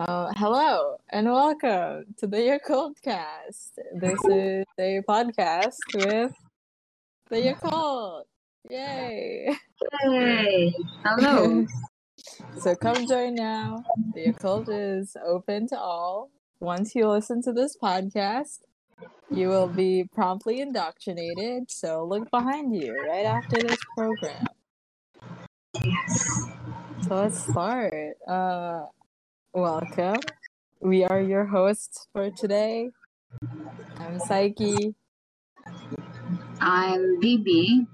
Uh, hello and welcome to the Yacult Cast. This is a podcast with the Yacult. Yay! Hey, hello. so come join now. The Yacult is open to all. Once you listen to this podcast, you will be promptly indoctrinated. So look behind you right after this program. Yes. So let's start. Uh, welcome. We are your hosts for today. I'm Psyche. I'm BB.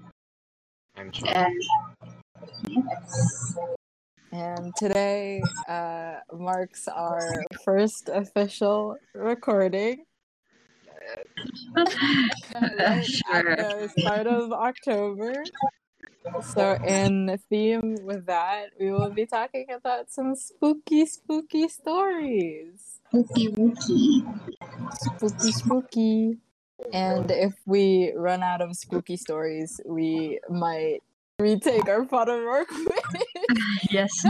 I'm Sean. And yes. And today uh, marks our first official recording. Right sure. At the start of October. So, in the theme with that, we will be talking about some spooky, spooky stories. Spooky, wookie. Spooky, spooky. And if we run out of spooky stories, we might retake our Pottermore quiz. Yes,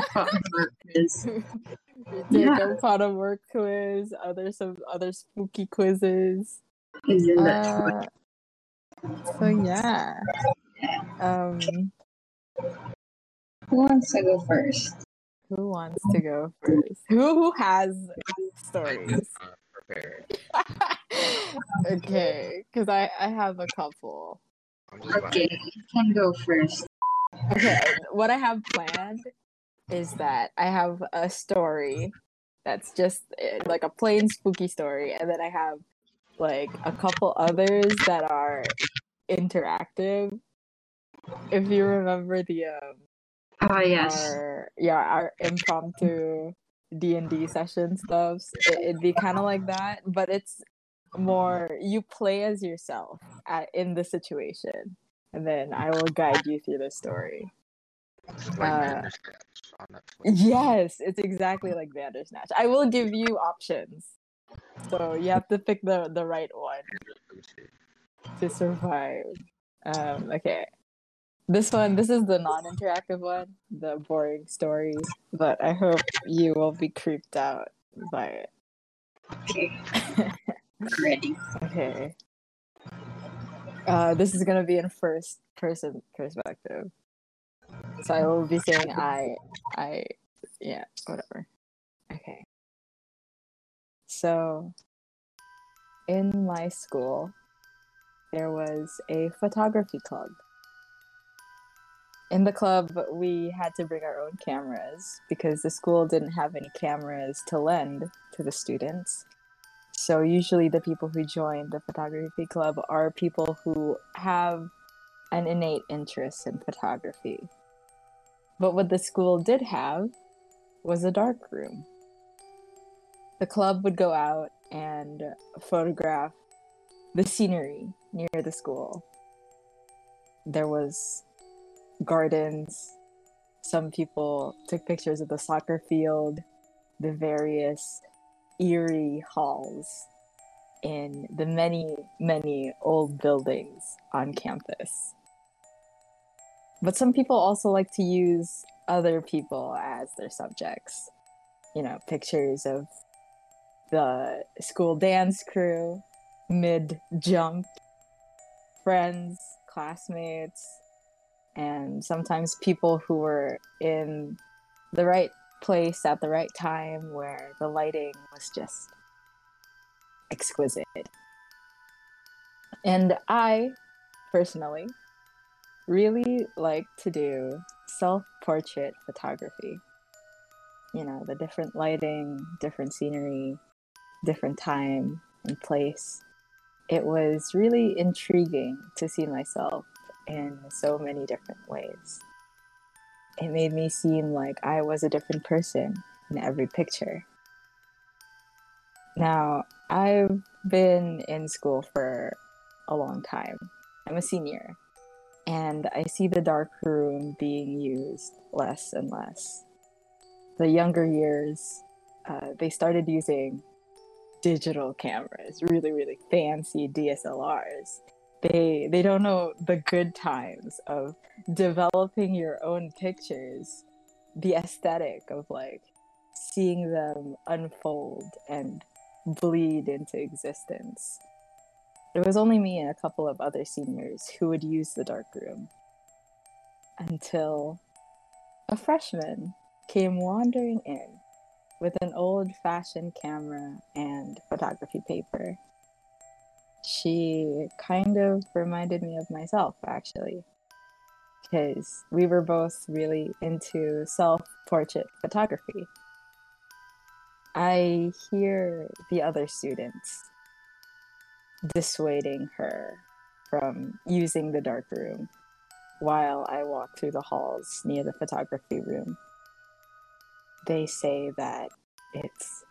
is. retake Yeah. our Pottermore quiz, other some other spooky quizzes. Uh, so yeah. Um, Who wants to go first? who wants to go first? Who who has stories? Okay, because I I have a couple. Okay, you can go first. Okay, what I have planned is that I have a story that's just eh, like a plain spooky story, and then I have like a couple others that are interactive. If you remember the um, Oh, yes. our yeah our impromptu D and D session stuff. It, it'd be kind of like that, but it's more you play as yourself at, in the situation, and then I will guide you through the story. like uh, Bandersnatch on Netflix. Yes, it's exactly like Bandersnatch. I will give you options, so you have to pick the the right one Let me see. to survive. Um, okay. This one, this is the non-interactive one, the boring story, but I hope you will be creeped out by it. Okay. Ready. Okay. Uh, this is gonna be in first person perspective. So I will be saying I, I, yeah, whatever. Okay. So, in my school, there was a photography club. In the club, we had to bring our own cameras because the school didn't have any cameras to lend to the students. So usually the people who join the photography club are people who have an innate interest in photography. But what the school did have was a dark room. The club would go out and photograph the scenery near the school. There was gardens. Some people took pictures of the soccer field, the various eerie halls in the many, many old buildings on campus. But some people also like to use other people as their subjects. You know, pictures of the school dance crew, mid jump, friends, classmates, and sometimes people who were in the right place at the right time where the lighting was just exquisite. And I, personally, really like to do self portrait photography. You know, the different lighting, different scenery, different time and place. It was really intriguing to see myself in so many different ways it made me seem like I was a different person in every picture. Now, I've been in school for a long time. I'm a senior, and I see the dark room being used less and less. The younger years, uh, they started using digital cameras, really, really fancy DSLRs. They they don't know the good times of developing your own pictures, the aesthetic of like seeing them unfold and bleed into existence. It was only me and a couple of other seniors who would use the dark room until a freshman came wandering in with an old fashioned camera and photography paper. She kind of reminded me of myself, actually, because we were both really into self portrait photography. I hear the other students dissuading her from using the dark room while I walk through the halls near the photography room. They say that it's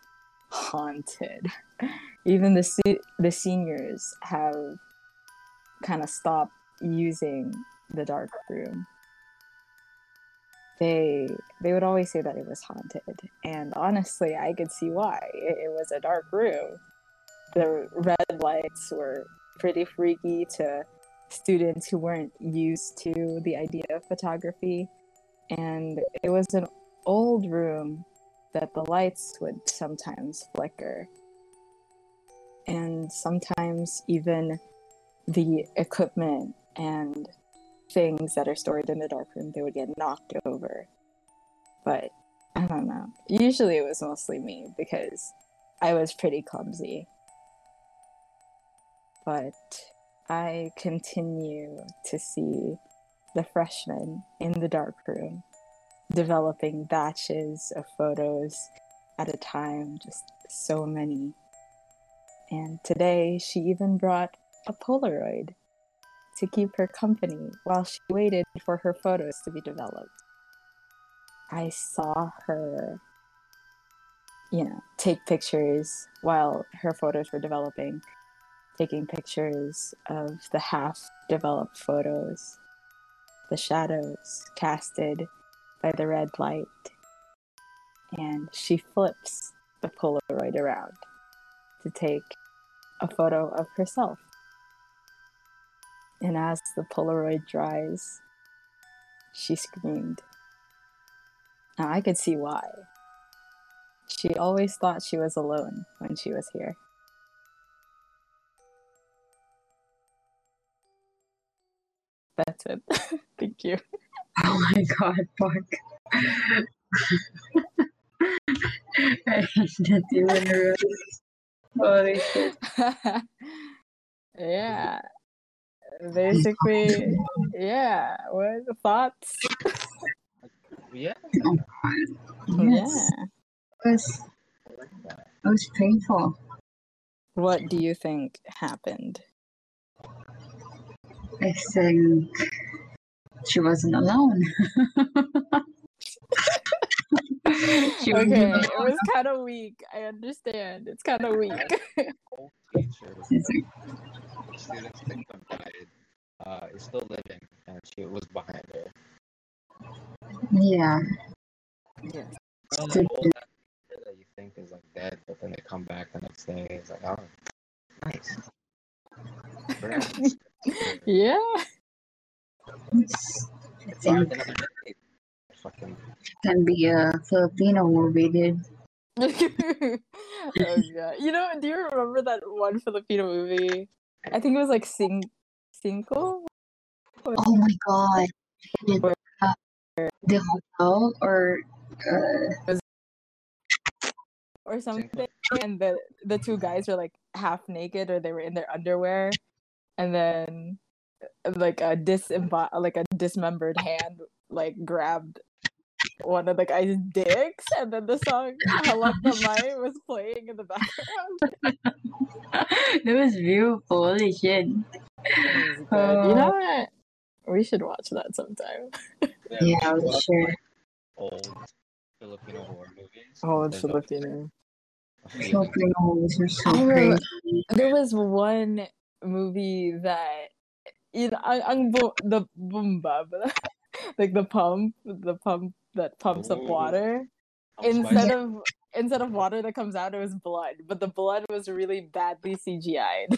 haunted. Even the se- the seniors have kind of stopped using the dark room. They they would always say that it was haunted, and honestly, I could see why. It, it was a dark room. The red lights were pretty freaky to students who weren't used to the idea of photography, and it was an old room that the lights would sometimes flicker. And sometimes even the equipment and things that are stored in the dark room, they would get knocked over. But I don't know. Usually it was mostly me because I was pretty clumsy. But I continue to see the freshmen in the dark room developing batches of photos at a time, just so many. And today she even brought a Polaroid to keep her company while she waited for her photos to be developed. I saw her, you know, take pictures while her photos were developing, taking pictures of the half developed photos, the shadows casted by the red light. And she flips the Polaroid around to take a photo of herself. And as the Polaroid dries, she screamed. Now I could see why. She always thought she was alone when she was here. That's it. Thank you. Oh my god, fuck. I didn't even realize. Holy shit. yeah. Basically, yeah. What thoughts? Yeah, Oh, Yes. Yeah. It was, I like that. it was painful. What do you think happened? I think she wasn't alone. she wasn't okay, alone. it was kind of weak. I understand. It's kind of weak. Old teacher, It's like, the student's victim died, uh, is still living, and she was behind her. yeah. yes. You know, Good that that you think is like dead, but then they come back the next day. It's like, oh, nice. Yeah. I think like another day. Fucking can be a Filipino movie, dude. oh god. You know, do you remember that one Filipino movie? I think it was like Sing Cinco Oh my god. Uh, the hotel or uh, or something, and the the two guys were like half naked or they were in their underwear, and then like a disembo- like a dismembered hand like grabbed one of the guy's dicks, and then the song "Halak Mai" was playing in the background. that was beautiful. Holy shit. It was good. you know what? We should watch that sometime. we Yeah, should watch, sure. Old Filipino horror movies. Oh, There's Filipino. a. Filipino movies are so I crazy. There was one movie that you know, ang, ang bu- the boomba, like the pump, the pump that pumps up water. Instead spicy. of instead of water that comes out, it was blood, but the blood was really badly CGI'd.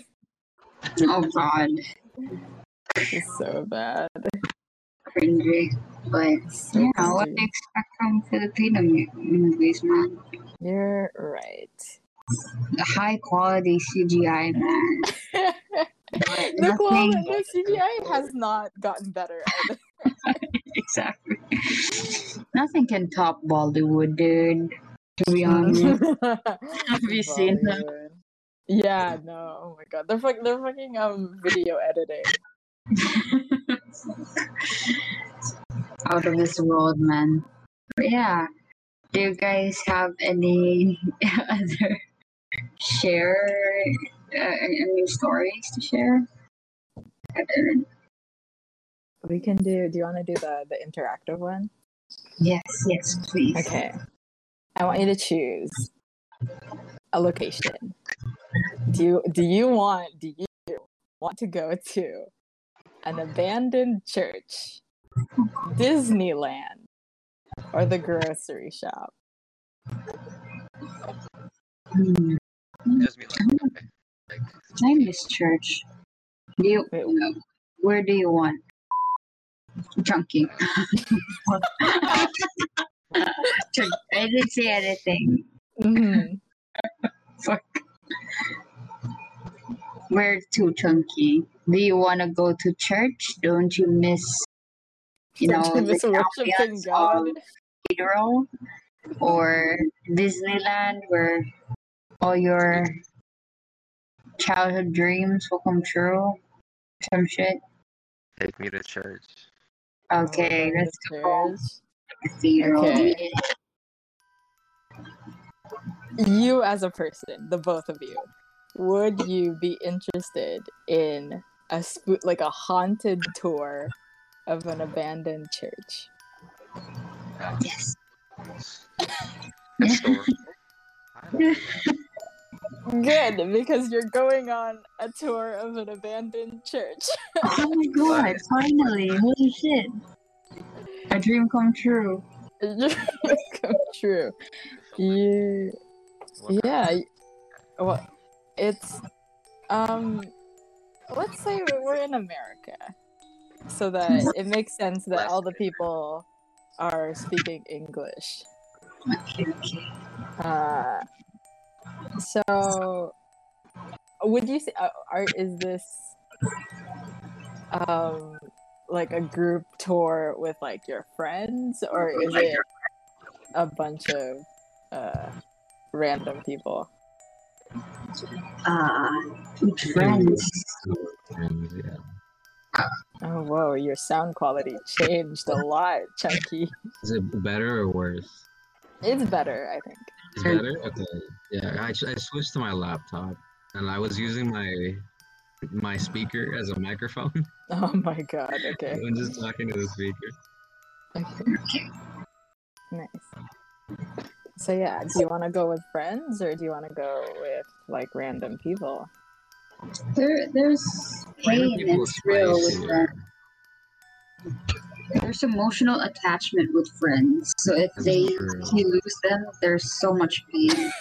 Oh god. It's so bad. Cringy. But yeah, what do you expect from Filipino mu- movies, man? You're right. The high quality CGI, man. But the quality nothing the CGI has not gotten better exactly. Nothing can top Bollywood, dude. To be honest. Have you seen them? Yeah, no. Oh my god. They're fuck, they're fucking um video editing. Out of this world, man. But yeah. Do you guys have any other share uh, any stories to share? We can do do you wanna do the the interactive one? Yes, yes, please. Okay. I want you to choose a location. Do you do you want do you want to go to an abandoned church, Disneyland, or the grocery shop? Hmm. Just be like, like I miss church. Do you, Wait, where do you want? Chunky. I didn't say anything. mhm. Fuck. Where too Chunky? Do you want to go to church? Don't you miss, you know, Don't you miss the worshiping God? of cathedral or Disneyland, where all your childhood dreams will come true? Some shit. take me to church. Okay, Oh, let's go. Cathedral. Okay. You as a person, the both of you, would you be interested in a spo- like a haunted tour of an abandoned church? Yes. Good story. I- Good, because you're going on a tour of an abandoned church. Oh my god, finally. Holy shit. A dream come true. Come true. You, what- yeah. Well, it's um, let's say we're in America, so that it makes sense that all the people are speaking English. Okay, okay. Uh, so would you say uh, are is this um like a group tour with like your friends or is it a bunch of uh random people Uh, friends. Friends, oh whoa your sound quality changed a lot chunky Is it better or worse? it's better i think It's better. Okay. Yeah, I, I switched to my laptop, and I was using my my speaker as a microphone oh my god okay I'm just talking to the speaker. Okay. Nice. So yeah, do you want to go with friends or do you want to go with like random people? There, there's pain and is thrill with spicier. That. There's emotional attachment with friends. So if That's they true. you lose them, there's so much pain.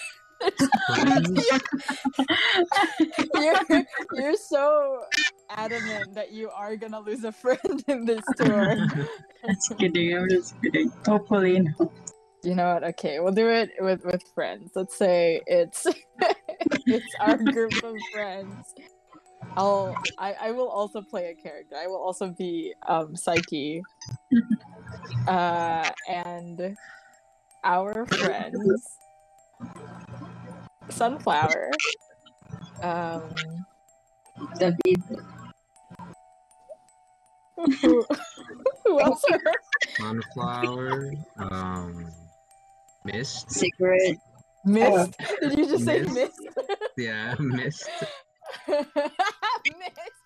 You're you're so adamant that you are gonna lose a friend in this tour. Just kidding. I'm just kidding. Hopefully, no. you know what? Okay, we'll do it with with friends. Let's say it's it's our group of friends. I'll I, I will also play a character. I will also be um Psyche. Uh and our friends Sunflower. Um David. who, who else are Sunflower. Um, mist. Secret. Mist? Did you just say Mist. mist? Yeah, mist. Mist.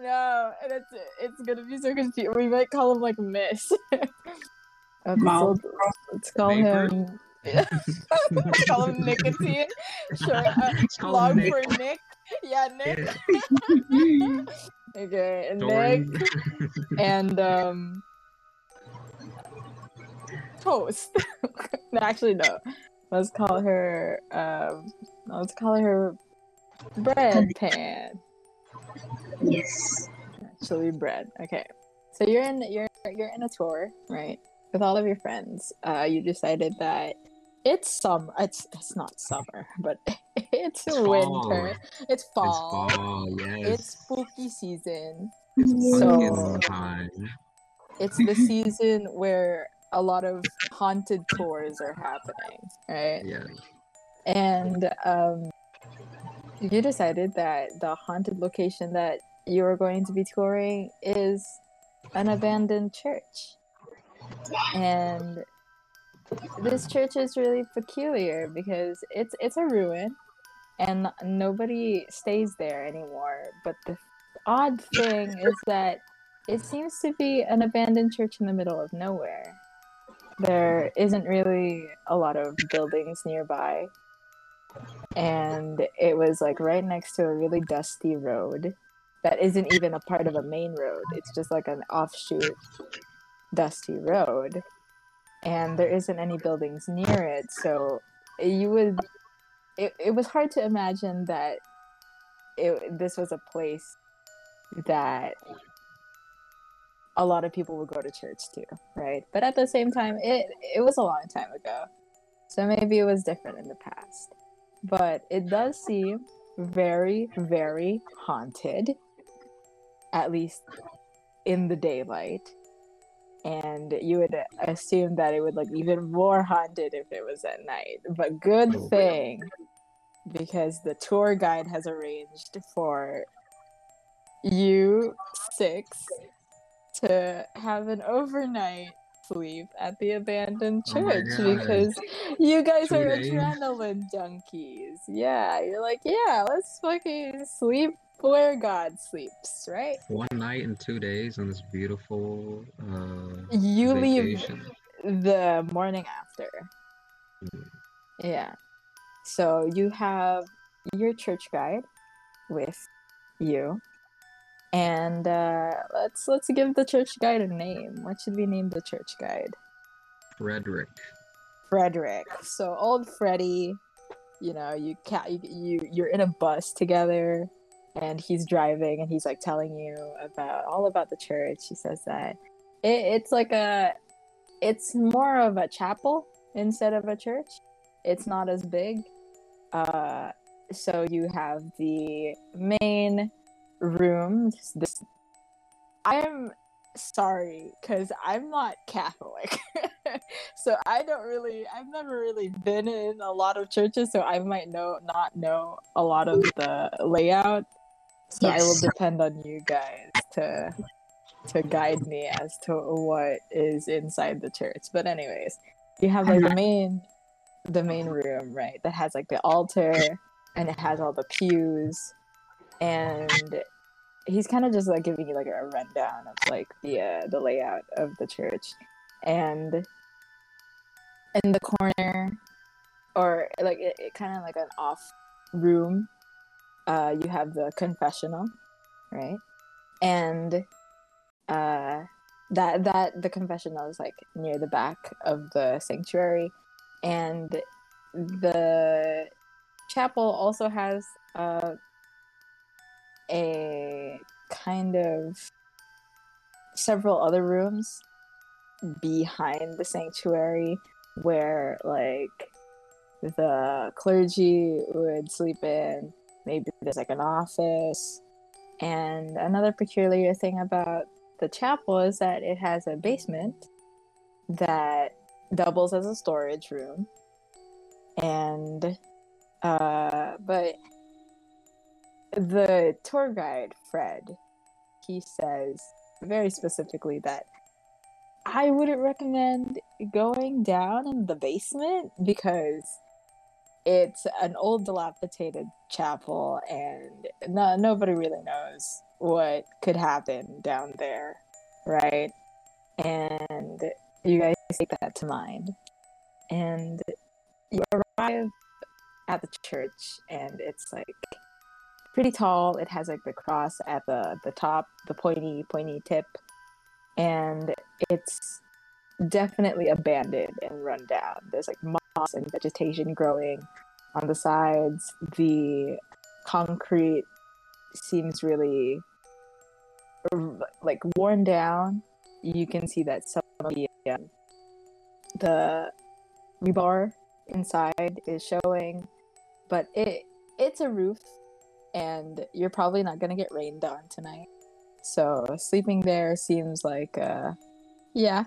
No, that's it's gonna be so confusing. We might call him like Miss. So let's call Vapor? him. let's call him nicotine. Sure. Uh, long Nick. for Nick. Yeah, Nick. Yeah. Okay, and. Nick and um. Toast. no, actually no. Let's call her. Um, let's call her bread pan. yes. Actually, bread. Okay. So you're in you're you're in a tour, right, with all of your friends. Uh, you decided that it's summer. It's it's not summer, but it's, It's winter. It's fall. It's fall, yes. It's spooky season. It's So- time. It's the season where a lot of haunted tours are happening, right? Yeah. And um, you decided that the haunted location that you are going to be touring is an abandoned church. And this church is really peculiar because it's it's a ruin and nobody stays there anymore. But the odd thing is that it seems to be an abandoned church in the middle of nowhere. There isn't really a lot of buildings nearby and it was like right next to a really dusty road that isn't even a part of a main road. It's just like an offshoot dusty road. And there isn't any buildings near it. So you would it, it was hard to imagine that it, this was a place that a lot of people would go to church to right? But at the same time it it was a long time ago. So maybe it was different in the past but it does seem very, very haunted, at least in the daylight. And you would assume that it would look even more haunted if it was at night. But good Oh. thing, because the tour guide has arranged for you six to have an overnight sleep at the abandoned Oh church God. because you guys Two are days? adrenaline junkies. Yeah, you're like, yeah, let's fucking sleep where God sleeps, right? One night and two days on this beautiful uh, You vacation. leave the morning after. Mm. Yeah. So you have your church guide with you. And uh, let's let's give the church guide a name. What should we name the church guide? Frederick. Frederick. So old Freddy, you know, you ca- you, you you're in a bus together and he's driving and he's like telling you about all about the church. He says that it, it's like a it's more of a chapel instead of a church. It's not as big. Uh so you have the main room this I'm sorry cuz I'm not Catholic. so I don't really I've never really been in a lot of churches so I might know not know a lot of the layout. So I will depend on you guys to to guide me as to what is inside the church. But anyways, you have like the uh-huh. main the main room, right? That has like the altar and it has all the pews and he's kind of just like giving you like a rundown of like the uh, the layout of the church. And in the corner or like it, it kind of like an off room uh you have the confessional right? And uh that that the confessional is like near the back of the sanctuary. And the chapel also has uh a kind of several other rooms behind the sanctuary where like the clergy would sleep in. Maybe there's like an office. And another peculiar thing about the chapel is that it has a basement that doubles as a storage room. And uh but the tour guide fred he says very specifically that i wouldn't recommend going down in the basement because it's an old dilapidated chapel and no, nobody really knows what could happen down there right? And you guys take that to mind. And you arrive at the church and it's like pretty tall. It has like the cross at the the top the pointy pointy tip. And it's definitely abandoned and run down. There's like moss and vegetation growing on the sides. The concrete seems really like worn down. You can see that some of the um, the rebar inside is showing, but it it's a roof, and you're probably not gonna get rained on tonight. So sleeping there seems like, uh, yeah,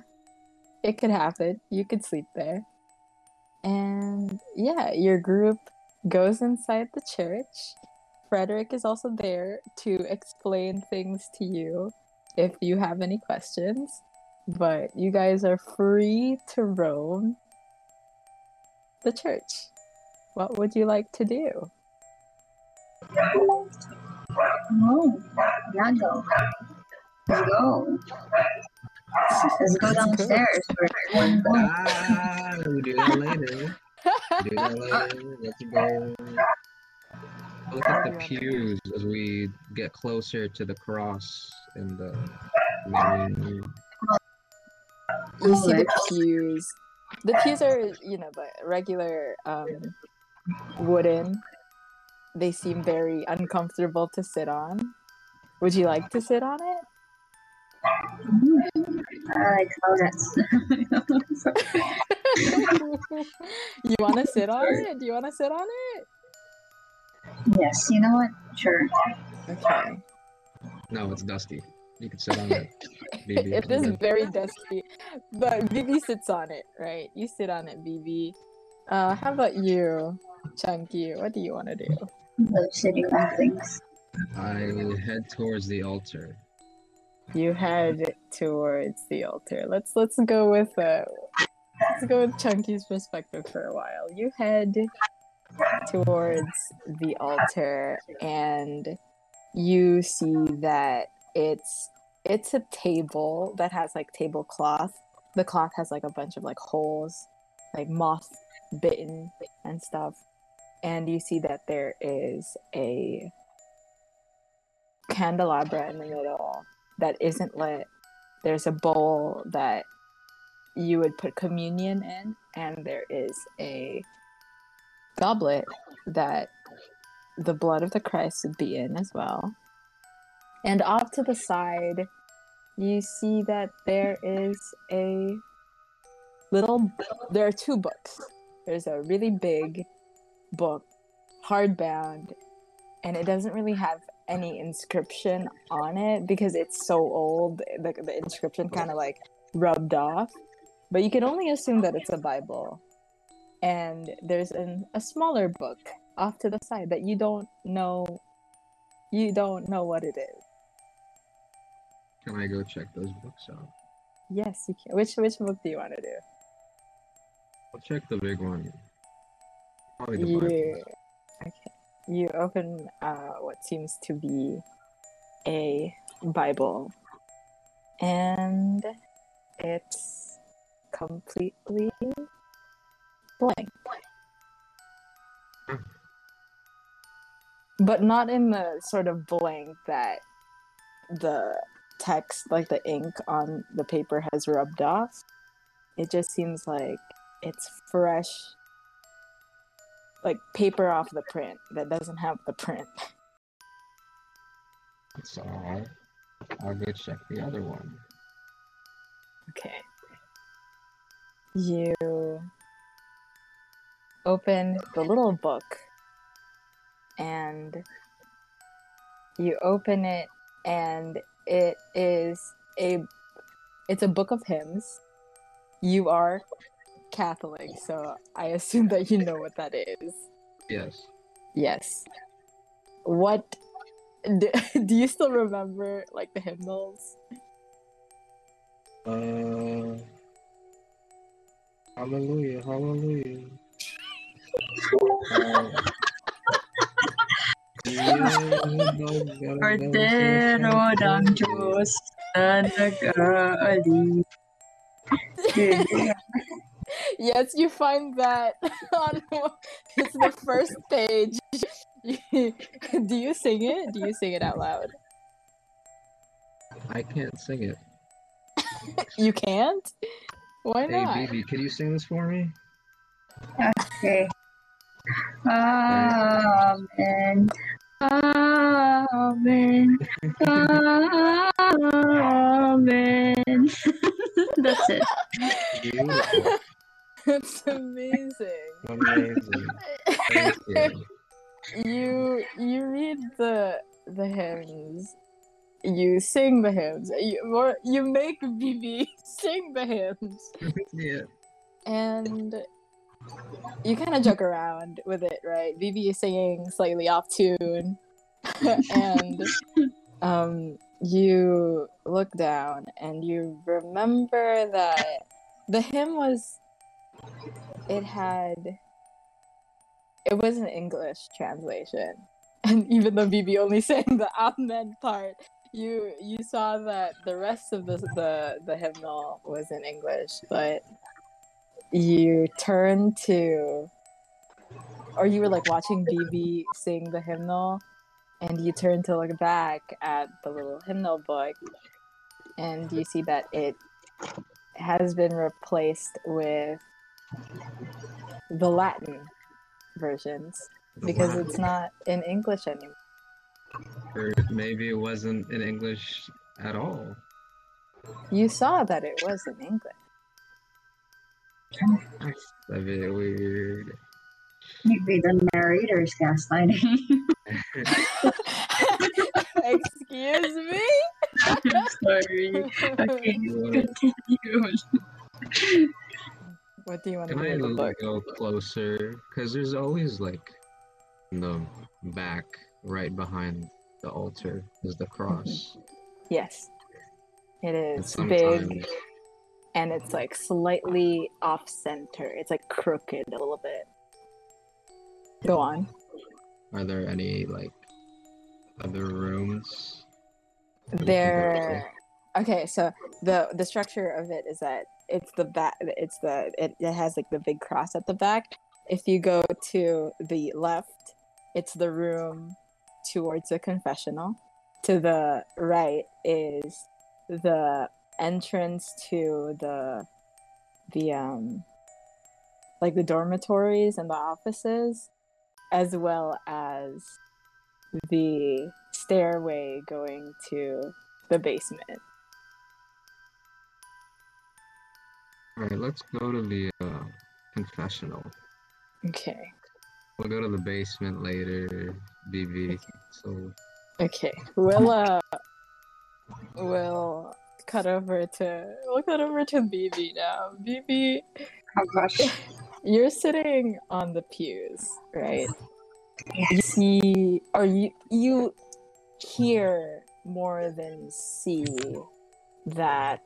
it could happen. You could sleep there, and yeah, your group goes inside the church. Frederick is also there to explain things to you if you have any questions. But you guys are free to roam the church. What would you like to do? Oh, yeah, go. Let's go. Let's go downstairs for. Ah, we do that later. do that later. Let's go. Look at the pews as we get closer to the cross in the main room. You see the pews. The pews are, you know, the regular um, wooden. They seem very uncomfortable to sit on. Would you like to sit on it? I like how that's. you want to sit on it? Do you want to sit on it? yes, you know what? Sure. Okay. No, it's dusty. You can sit on it. Baby. it is very dusty, but BB sits on it, right? You sit on it, BB. Uh, how about you, Chunky? What do you want to do? Love sitting things. I head towards the altar. You head towards the altar. Let's let's go with uh, let's go with Chunky's perspective for a while. You head towards the altar, and you see that it's it's a table that has like tablecloth. The cloth has like a bunch of like holes, like moth bitten and stuff. And you see that there is a candelabra in the middle that isn't lit. There's a bowl that you would put communion in, and there is a goblet that the blood of the Christ would be in as well. And off to the side, you see that there is a little, there are two books. There's a really big book, hardbound, and it doesn't really have any inscription on it because it's so old. The, the inscription kind of like rubbed off, but you can only assume that it's a Bible. And there's an, a smaller book off to the side that you don't know. You don't know what it is. Can I go check those books out? Yes, you can. Which which book do you want to do? I'll check the big one. You okay. You open uh, what seems to be a Bible, and it's completely blank. Hmm. But not in the sort of blank that the text, like the ink on the paper, has rubbed off. It just seems like it's fresh like paper off the print that doesn't have the print. It's alright. I'll go check the other one. Okay. You open the little book and you open it and it is a it's a book of hymns. You are Catholic, so I assume that you know what that is. Yes. Yes. What do, do you still remember like the hymnals? Uh. Hallelujah, hallelujah. Uh, Cordero ng Diyos na nag-aalip. Yes, you find that on it's the first page. do you sing it? Do you sing it out loud? I can't sing it. You can't? Why not? Hey, not? baby, can you sing this for me? Okay. Amen. Amen. Amen. Amen. That's it. Beautiful. It's amazing. Amazing. You. You you read the the hymns. You sing the hymns. You or you make BB sing the hymns. yeah. and you kind of joke around with it, right? BB is singing slightly off tune, and um, you look down and you remember that the hymn was it had it was an English translation, and even though BB only sang the Amen part. You you saw that the rest of the the, the hymnal was in English, but you turn to or you were like watching BB sing the hymnal and you turn to look back at the little hymnal book and you see that it has been replaced with the Latin versions because it's not in English anymore. Or maybe it wasn't in English at all. You saw that it was in English. That's a bit weird. Maybe the narrator's gaslighting. Excuse me? I'm sorry. Okay, continue. What do you want to Can do I in the l- book? go closer? Because there's always like in the back, right behind the altar, is the cross. Yes. it is And big and it's like slightly off center. It's like crooked a little bit. Go on. are there any like other rooms? Or you think that's There Okay, so the the structure of it is that it's the back it's the it, it has like the big cross at the back. If you go to the left, it's the room towards the confessional. To the right is the entrance to the the um like the dormitories and the offices as well as the stairway going to the basement. Alright, let's go to the uh, confessional. Okay. We'll go to the basement later, BB. So Okay. We'll uh we'll cut over to we'll cut over to BB now. BB Oh gosh. you're sitting on the pews, right? You see or you you hear more than see that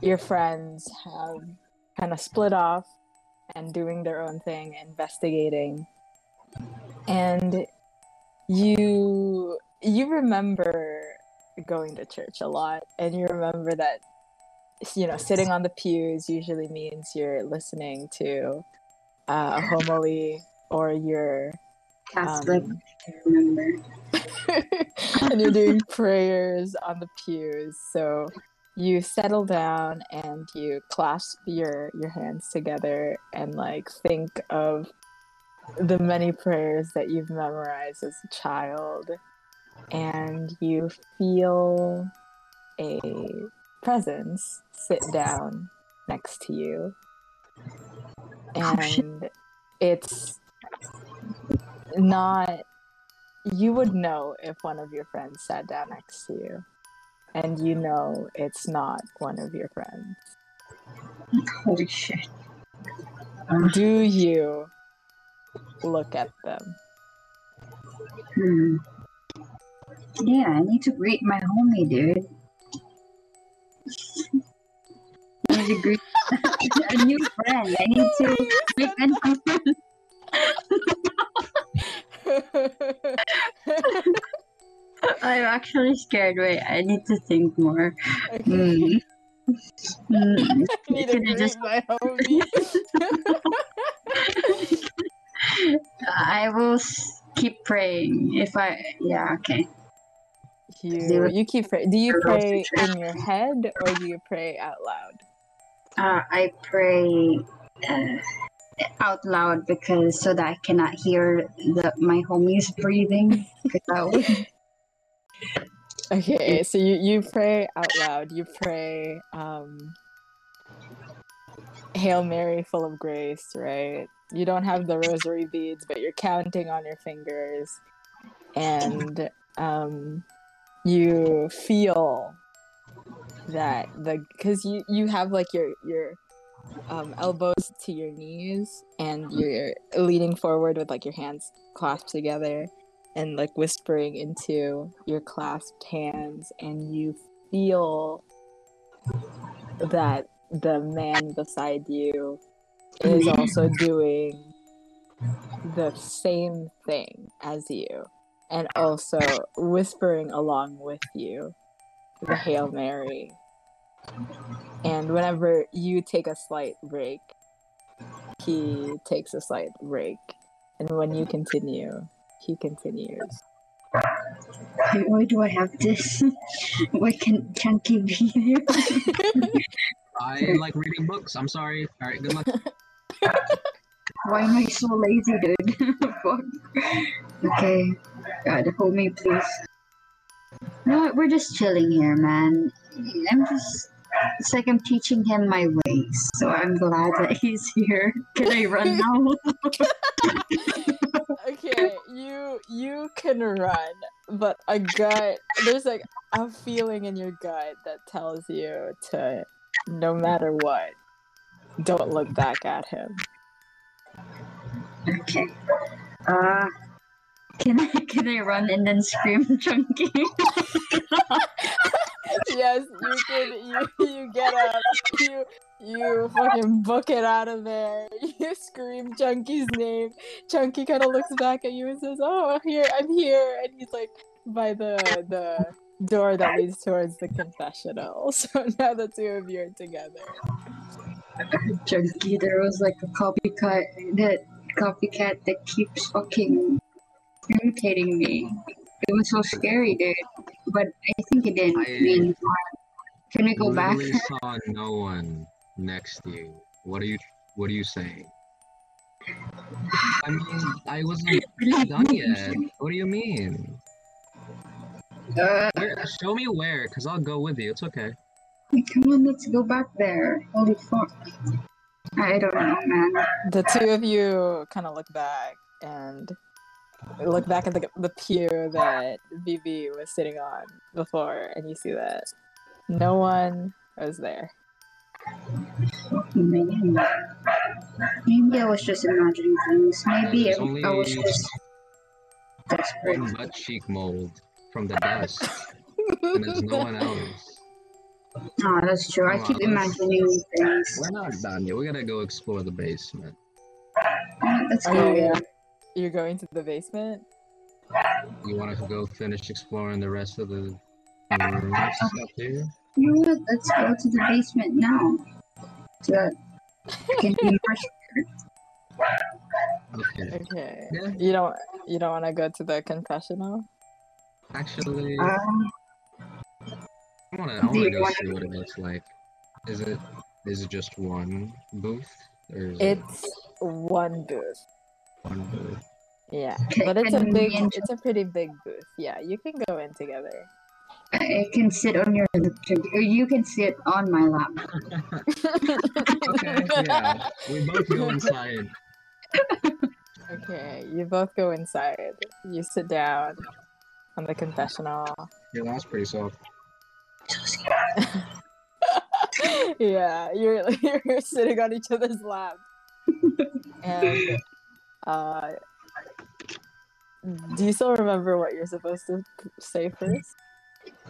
your friends have kind of split off and doing their own thing, investigating. And you you remember going to church a lot and you remember that you know sitting on the pews usually means you're listening to uh, a homily or you're Catholic, um, remember. and you're doing prayers on the pews. So you settle down and you clasp your your hands together and like think of the many prayers that you've memorized as a child. And you feel a presence sit down next to you. Oh, and it's not you would know if one of your friends sat down next to you and you know it's not one of your friends Holy shit. Do you look at them hmm. Yeah, I need to greet my homie, dude. I need to greet a new friend. I need to greet a new friend. I'm actually scared. Wait, I need to think more. Hmm. Hmm. I need to Can I just- my homie. I will keep praying. If I, yeah, okay. you you keep pray- do you pray in your head or do you pray out loud Uh, I pray uh, out loud because so that I cannot hear the my homies breathing. 'Cause that would- Okay, so you, you pray out loud. You pray, um, Hail Mary, full of grace, right? You don't have the rosary beads, but you're counting on your fingers. And um, you feel that the because you you have like your your um, elbows to your knees and you're leaning forward with like your hands clasped together and like whispering into your clasped hands and you feel that the man beside you is also doing the same thing as you and also whispering along with you the Hail Mary. And whenever you take a slight break, he takes a slight break. And when you continue, he continues. Why, why do I have this? Why can't Chunky be here? I like reading books. I'm sorry. All right, good luck. Why am I so lazy, dude? Fuck. Okay. God, hold me, please. No, we're just chilling here, man. I'm just. It's like I'm teaching him my ways, so I'm glad that he's here. Can I run now? Okay, you you can run, but a gut there's like a feeling in your gut that tells you to no matter what, don't look back at him. okay. Uh, can I can I run and then scream, Chunky? yes, you can. You you get up. You you fucking book it out of there. You scream Chunky's name. Chunky kind of looks back at you and says, "Oh, here I'm here," and he's like by the the door that leads towards the confessional. So now the two of you are together. Chunky, there was like a copycat that copycat that keeps fucking irritating me. It was so scary, dude. But I think it didn't I- mean. Can we go back? Literally saw no one next to you. What are you? What are you saying? I mean, I wasn't done yet. What do you mean? Uh, Where, show me where, cause I'll go with you. It's okay. come on, let's go back there. Holy fuck. I don't know, man. The two of you kind of look back and look back at the the pew that BB was sitting on before, and you see that no one was there. Maybe, maybe I was just imagining things. Maybe I, I was just desperate. one butt cheek mold from the dust, and there's no one else. Ah, that's true. I keep on, imagining things. We're not done yet. We gotta go explore the basement. Let's Oh, go. yeah. You're going to the basement. You want to go finish exploring the rest of the rooms up here? You know what? Let's go to the basement now. So that can be more Okay. Okay. Yeah. You don't you don't want to go to the confessional? Actually, Um, I wanna, I wanna go see what it looks like. Is it, is it just one booth, or is It's one booth. one booth? Yeah, but it's a big it's a pretty big booth. Yeah, you can go in together. I can sit on your or you can sit on my lap. Okay, yeah. We both go inside. Okay, you both go inside. You sit down on the confessional. Yeah, that was pretty soft. yeah, you're you're sitting on each other's lap. and uh do you still remember what you're supposed to say first?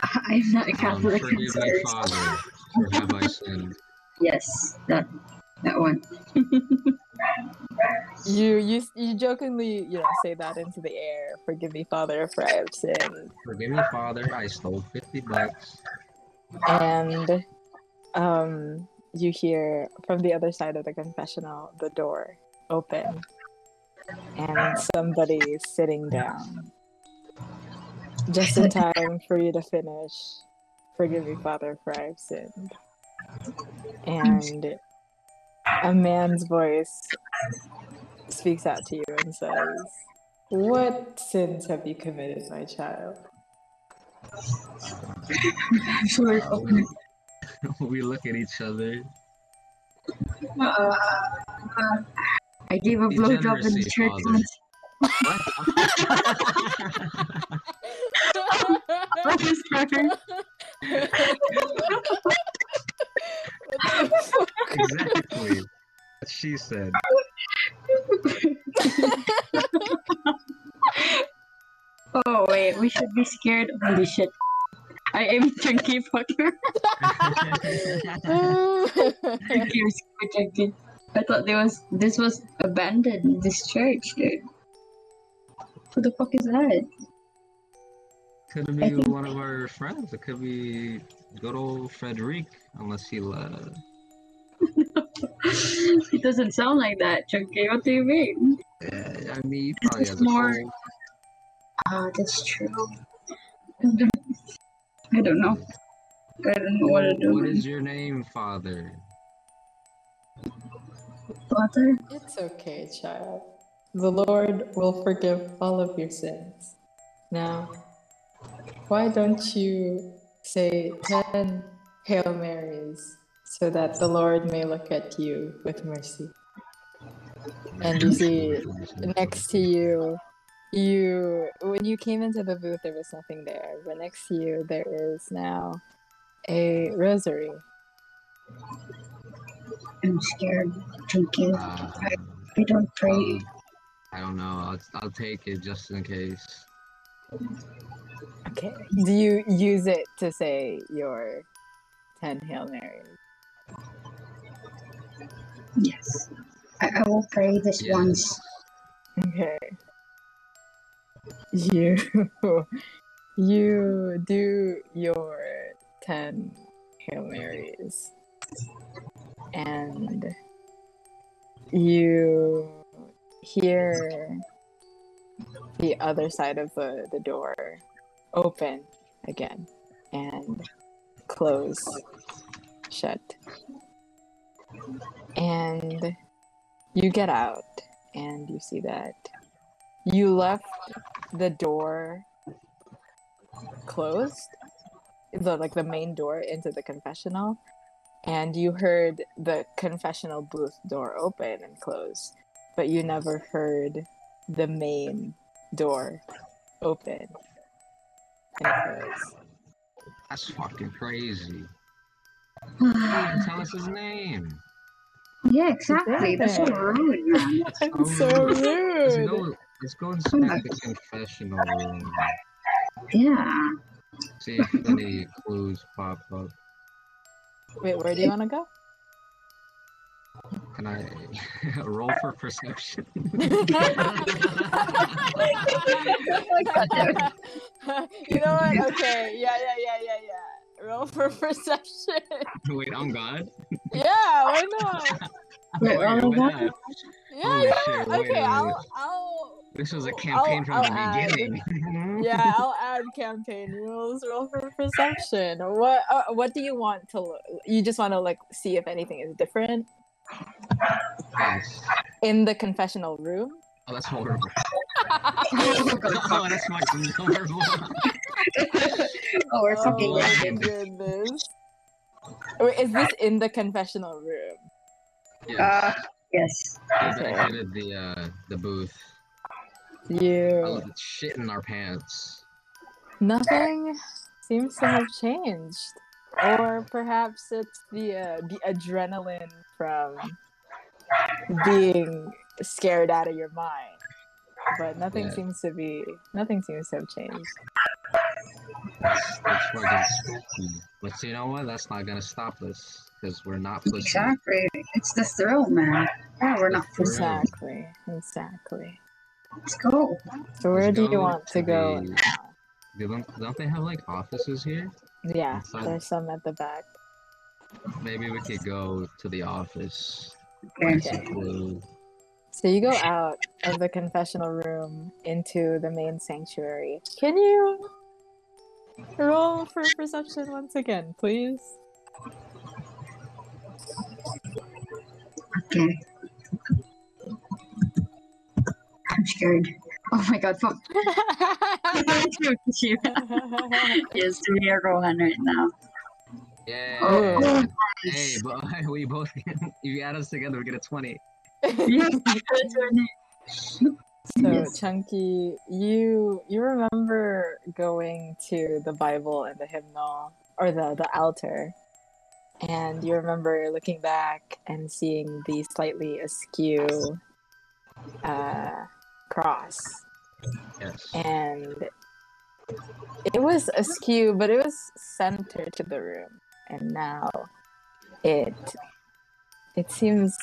I'm not a Um, Catholic. forgive me, sorry. Father, for have I sinned. Yes, that that one. You you you jokingly you know say that into the air. Forgive me, Father, for I have sinned. Forgive me, Father, I stole 50 bucks. And um, you hear from the other side of the confessional the door open, and somebody is sitting down. Just in time for you to finish. Forgive me, Father, for I have sinned. And a man's voice speaks out to you and says, What sins have you committed, my child? I'm sorry. Uh, we, we look at each other. Uh, I gave a blowjob in the church once. What? I'm sorry. exactly. What she said. Oh wait, we should be scared. Holy shit. I am chunky fucker. Chunky was super chunky. I thought there was this was abandoned, this church, dude. Who the fuck is that? Could I be think- one of our friends. It could be good old Frederic, unless he left. it doesn't sound like that, Chunky. What do you mean? Yeah, I mean, he This probably is has more- soul. Ah, that's true. I don't know. I don't know what to do. What is your name, father? Father? It's okay, child. The Lord will forgive all of your sins. Now, why don't you say 10 Hail Marys so that the Lord may look at you with mercy? And you see, next to you, you when you came into the booth there was nothing there, but next to you there is now a rosary. I'm scared, Chunky. Uh, I don't pray. um, I don't know. I'll, I'll take it just in case. Okay. Do you use it to say your 10 Hail Marys? Yes. I, I will pray this Yes. once. Okay. You you do your 10 Hail Marys. And you hear the other side of the, the door open again and close shut. And you get out and you see that you left the door closed the like the main door into the confessional and you heard the confessional booth door open and close but you never heard the main door open and close That's fucking crazy. Tell us his name. yeah, exactly. That's so rude, man. That's so Let's rude go. Let's go inspect the confessional room. Yeah. See if any clues pop up. wait where do you want to go Can I roll for perception? you know what? Okay, yeah, yeah, yeah, yeah, yeah. Roll for perception. Wait, I'm God. yeah, why not? Wait, Wait, oh, what what? Yeah, Holy yeah. shit, wait okay, minute. I'll, I'll. This was a I'll- campaign from I'll the add. beginning. Yeah, I'll add campaign rules. Roll for perception. What? Uh, what do you want to? Look? You just want to like see if anything is different Yes. in the confessional room. Oh, that's horrible. oh, that's fucking horrible. Oh, we're Oh my goodness. Wait, is this in the confessional room? Yeah, Uh, yes. we okay. exited the uh, the booth. You. Oh, shit in our pants. Nothing seems to have changed. Or perhaps it's the uh, the adrenaline from being scared out of your mind. But nothing Yeah. seems to be nothing seems to have changed. That's, that's fucking spooky. But you know what? That's not gonna stop us because we're not pussy. Exactly. It's the thrill, man. Yeah, we're not The pussy. Exactly. Exactly. Let's go. So where Let's do you want to to go the- now? Don't, don't they have like offices here? Yeah, Inside. there's some at the back. Maybe we could go to the office. Okay. Find some clue. So you go out of the confessional room into the main sanctuary. Can you roll for perception once again, please? Okay. I'm scared. Oh my god, fuck. yes, we are Rohan right now. Yeah. Oh, Hey, but we both get, if you add us together, we get a 20. yes, that's right. So Yes. Chunky, you you remember going to the Bible and the hymnal or the the altar, and you remember looking back and seeing the slightly askew uh, cross, Yes. and it was askew, but it was center to the room, and now it it seems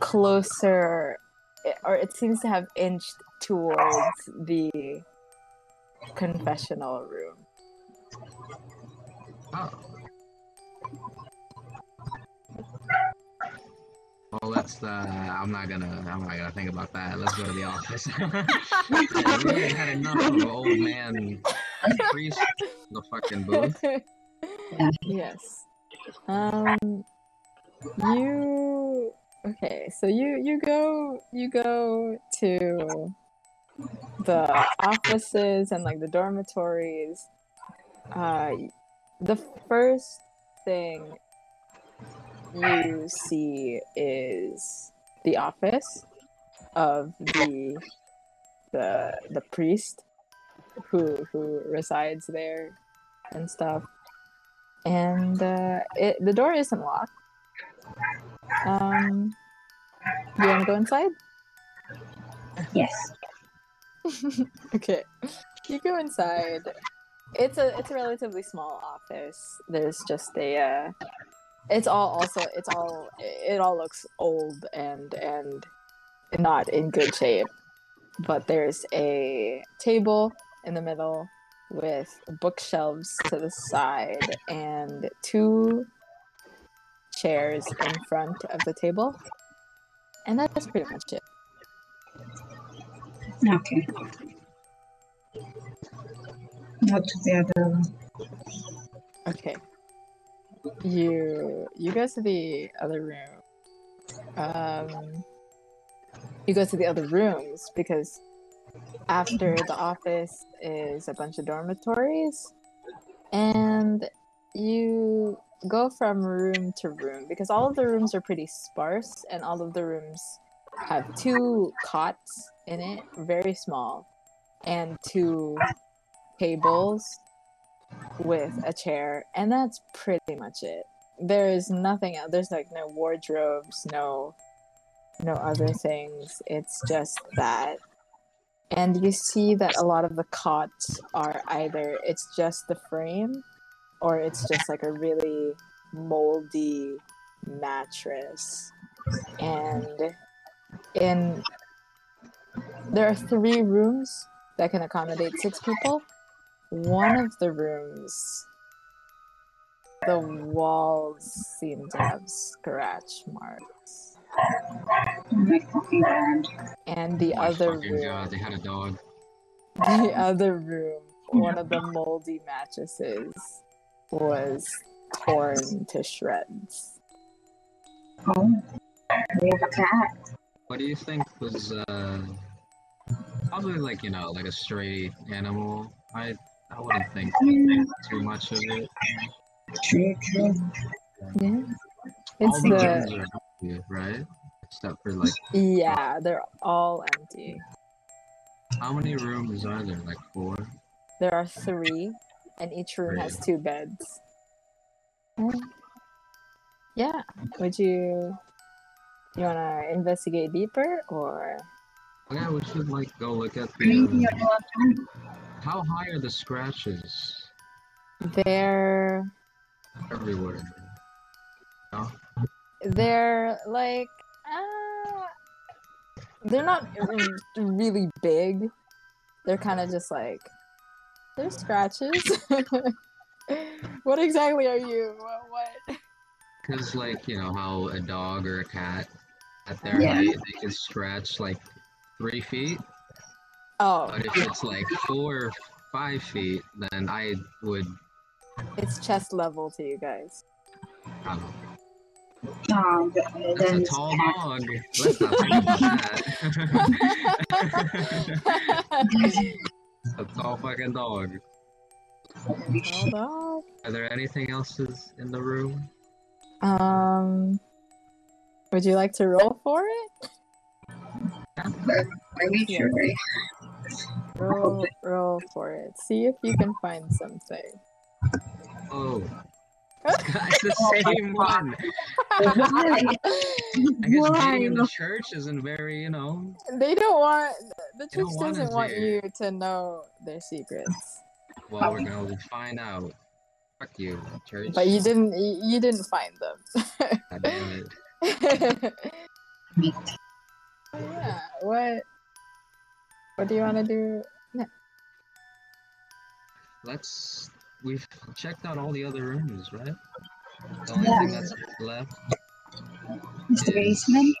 closer or it seems to have inched towards the confessional room. Oh. Well, that's the. I'm not gonna. I'm not gonna think about that. Let's go to the office. we already had enough of an old man priest in the fucking booth. Yes. Um you okay, so you you go you go to the offices and like the dormitories. Uh the first thing you see is the office of the the the priest who who resides there and stuff and uh, it the door isn't locked. Um, you want to go inside? Yes. Okay, you go inside. It's a it's a relatively small office. There's just a. Uh, it's all also it's all it all looks old and and not in good shape. But there's a table in the middle with bookshelves to the side and two chairs in front of the table. And that's pretty much it. Okay. Not the other one. Okay. You you go to the other room. Um you go to the other rooms because after the office is a bunch of dormitories and you go from room to room because all of the rooms are pretty sparse and all of the rooms have two cots in it, very small, and two tables with a chair, and that's pretty much it. There is nothing else. There's like no wardrobes, no no other things. It's just that. And you see that a lot of the cots are either it's just the frame or it's just like a really moldy mattress. And in there are three rooms that can accommodate six people. One of the rooms the walls seem to have scratch marks. Oh my fucking god. And the other room god, they had a dog. the other room, one of the moldy mattresses was torn to shreds. Oh. We have a cat. What do you think was uh probably like you know like a stray animal? I I wouldn't think Mm, too much of it. True, true. Yeah. All It's the the are empty, right? Except for like yeah, they're all empty. how many rooms are there? Like four. There are three, and each room has two beds. Yeah, would you you wanna investigate deeper or Yeah, we should like go look at the. a lot of How high are the scratches? they're Everywhere. they're like uh, they're not really big. They're kind of just like they're scratches. what exactly are you? What? what? Because like you know how a dog or a cat at their Yeah. height they can scratch like three feet, Oh, but if it's like four or five feet, then I would it's chest level to you guys. I don't know. Um, That's a tall cat. dog. Let's not think about that. a tall fucking dog. Hold on. Are there anything else is in the room? Um, would you like to roll for it? Are we Yeah. sure? Roll, roll for it. See if you can find something. Oh. It's the same one. Why? I guess Why? being in the church isn't very, you know. They don't want the church want doesn't want you to know their secrets. Well, we're gonna find out. Fuck you, church. But you didn't you, you didn't find them. God damn it. yeah. What what do you want to do? Let's. We've checked out all the other rooms, right? The only Yeah. thing that's left It's the basement.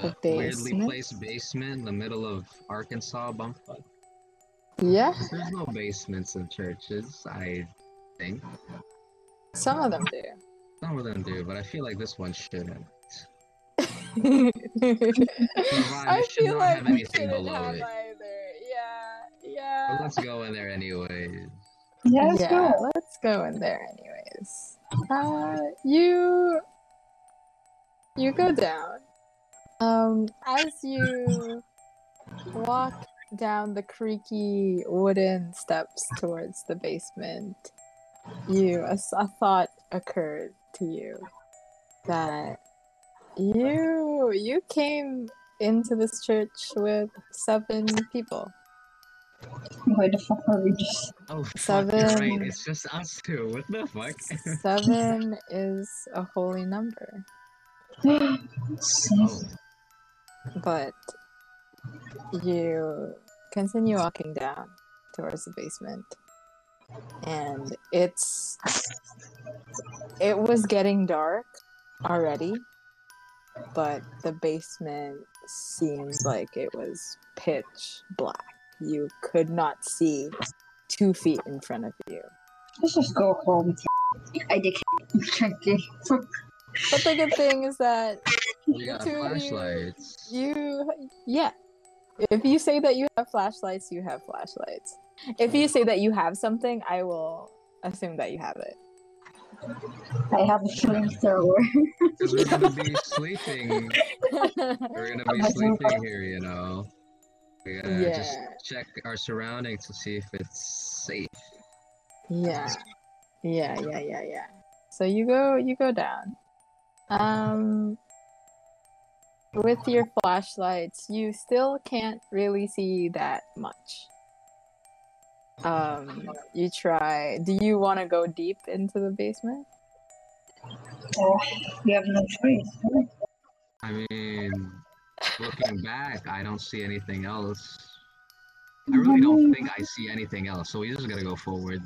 the The weirdly placed basement in the middle of Arkansas bumfuck. Yeah, There's no basements in churches, I think. some of them do. Some of them do, but I feel like this one shouldn't. I feel like have we anything couldn't below have it. either. Yeah, But yeah. let's go in there anyways. Yeah, let's yeah, go. let's go in there anyways. Uh, you you go down. Um, as you walk down the creaky wooden steps towards the basement, you a, s- a thought occurred to you that you you came into this church with seven people. Why the fuck are we just? Oh, fuck, you're right. It's just us two. What the fuck? Seven is a holy number, oh, but you continue walking down towards the basement, and it's it was getting dark already, but the basement seems like it was pitch black. You could not see two feet in front of you. Let's just go home. I did. Okay. But the good thing is that we got Two of you- You, yeah. If you say that you have flashlights, you have flashlights. If you say that you have something, I will assume that you have it. I have a flamethrower. Because we're gonna be sleeping. We're gonna be sleeping here, you know. We gotta just Yeah. check our surroundings to see if it's safe. yeah, yeah, yeah, yeah, yeah. So you go, you go down. Um, with your flashlights, you still can't really see that much. Um, you try. Do you want to go deep into the basement? Oh, we have no choice. I mean, looking back, I don't see anything else. I really don't think I see anything else, so we just gotta go forward.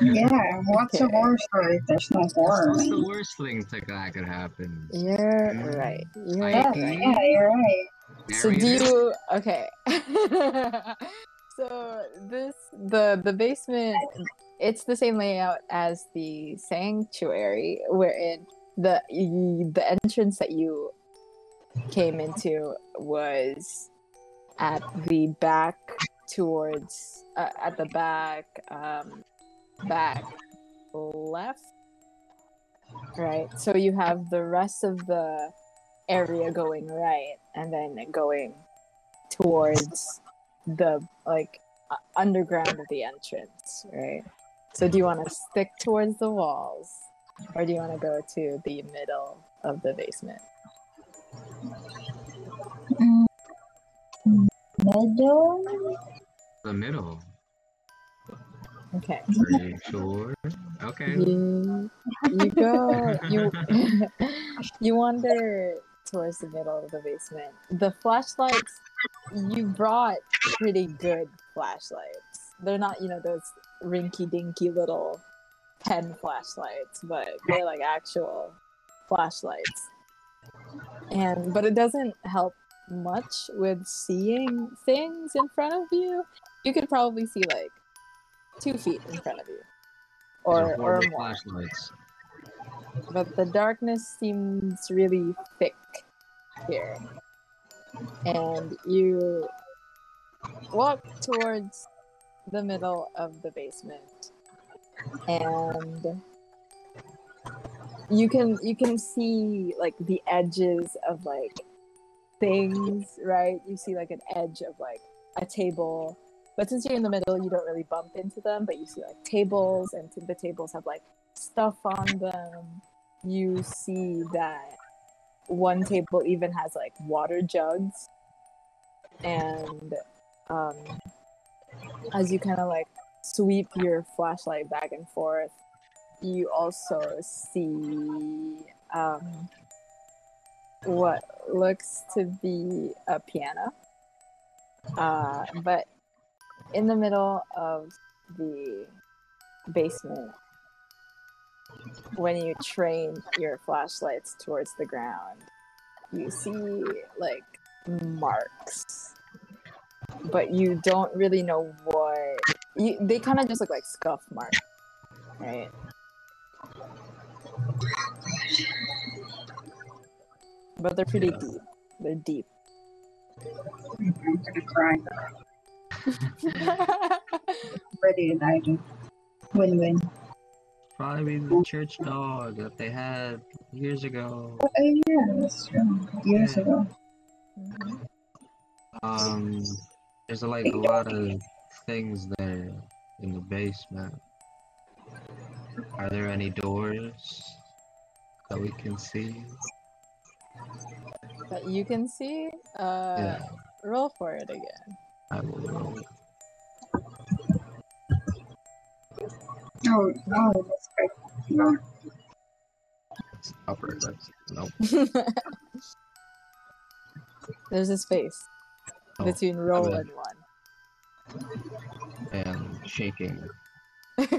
Yeah, what's a Okay. horror story? There's no horror. What's the worst thing that that could happen? You're Mm. right. You're Yeah, right. yeah, you're right. So do you okay. so this the the basement it's the same layout as the sanctuary wherein the the entrance that you came into was at the back towards uh, at the back um back left right? So you have the rest of the area going right and then going towards the like uh, underground of the entrance right so do you want to stick towards the walls or do you want to go to the middle of the basement Middle? The middle. okay Are you sure? Okay. you you go you you wander towards the middle of the basement the flashlights you brought pretty good flashlights they're not you know those rinky dinky little pen flashlights but they're like actual flashlights and but it doesn't help much with seeing things in front of you you could probably see like two feet in front of you or or more flashlights. but the darkness seems really thick here. And you walk towards the middle of the basement. And you can you can see like the edges of like things, right? You see like an edge of like a table. But since you're in the middle, you don't really bump into them, but you see like tables and the tables have like stuff on them. You see that one table even has like water jugs. And um as you kind of like sweep your flashlight back and forth you also see um what looks to be a piano. Uh but in the middle of the basement when you train your flashlights towards the ground you see like marks but you don't really know what you, they kind of just look like scuff marks right but they're pretty deep they're deep I'm gonna cry. Ready to die. dude. Win-win. Probably the church dog that they had years ago. Oh yeah, that's true. Years Yeah. ago. Um, there's like a lot of things there in the basement. Are there any doors that we can see? that you can see uh Yeah, roll for it again I will roll. Oh, oh, that's great. No. It's upper, but there's a space Oh, between roll and one and shaking. I'm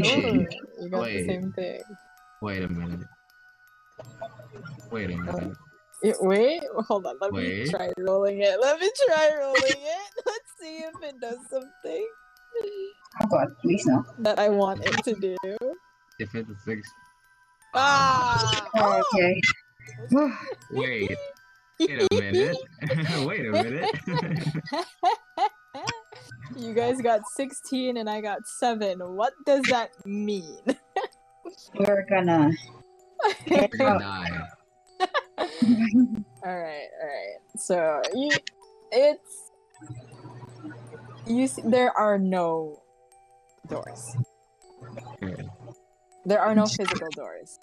Ooh, shaking. you got Wait. the same thing Wait a minute. Wait a oh. minute. Yeah, wait, hold on. Let Wait. me try rolling it. Let me try rolling it. Let's see if it does something Oh god, please no. that I want it to do. If it's six, Ah! Oh, okay. wait. Wait a minute. Wait a minute. you guys got 16 and I got 7. What does that mean? We're gonna. You're gonna die. alright, alright. So, you, it's. You see, there are no doors. Okay. There are no physical doors.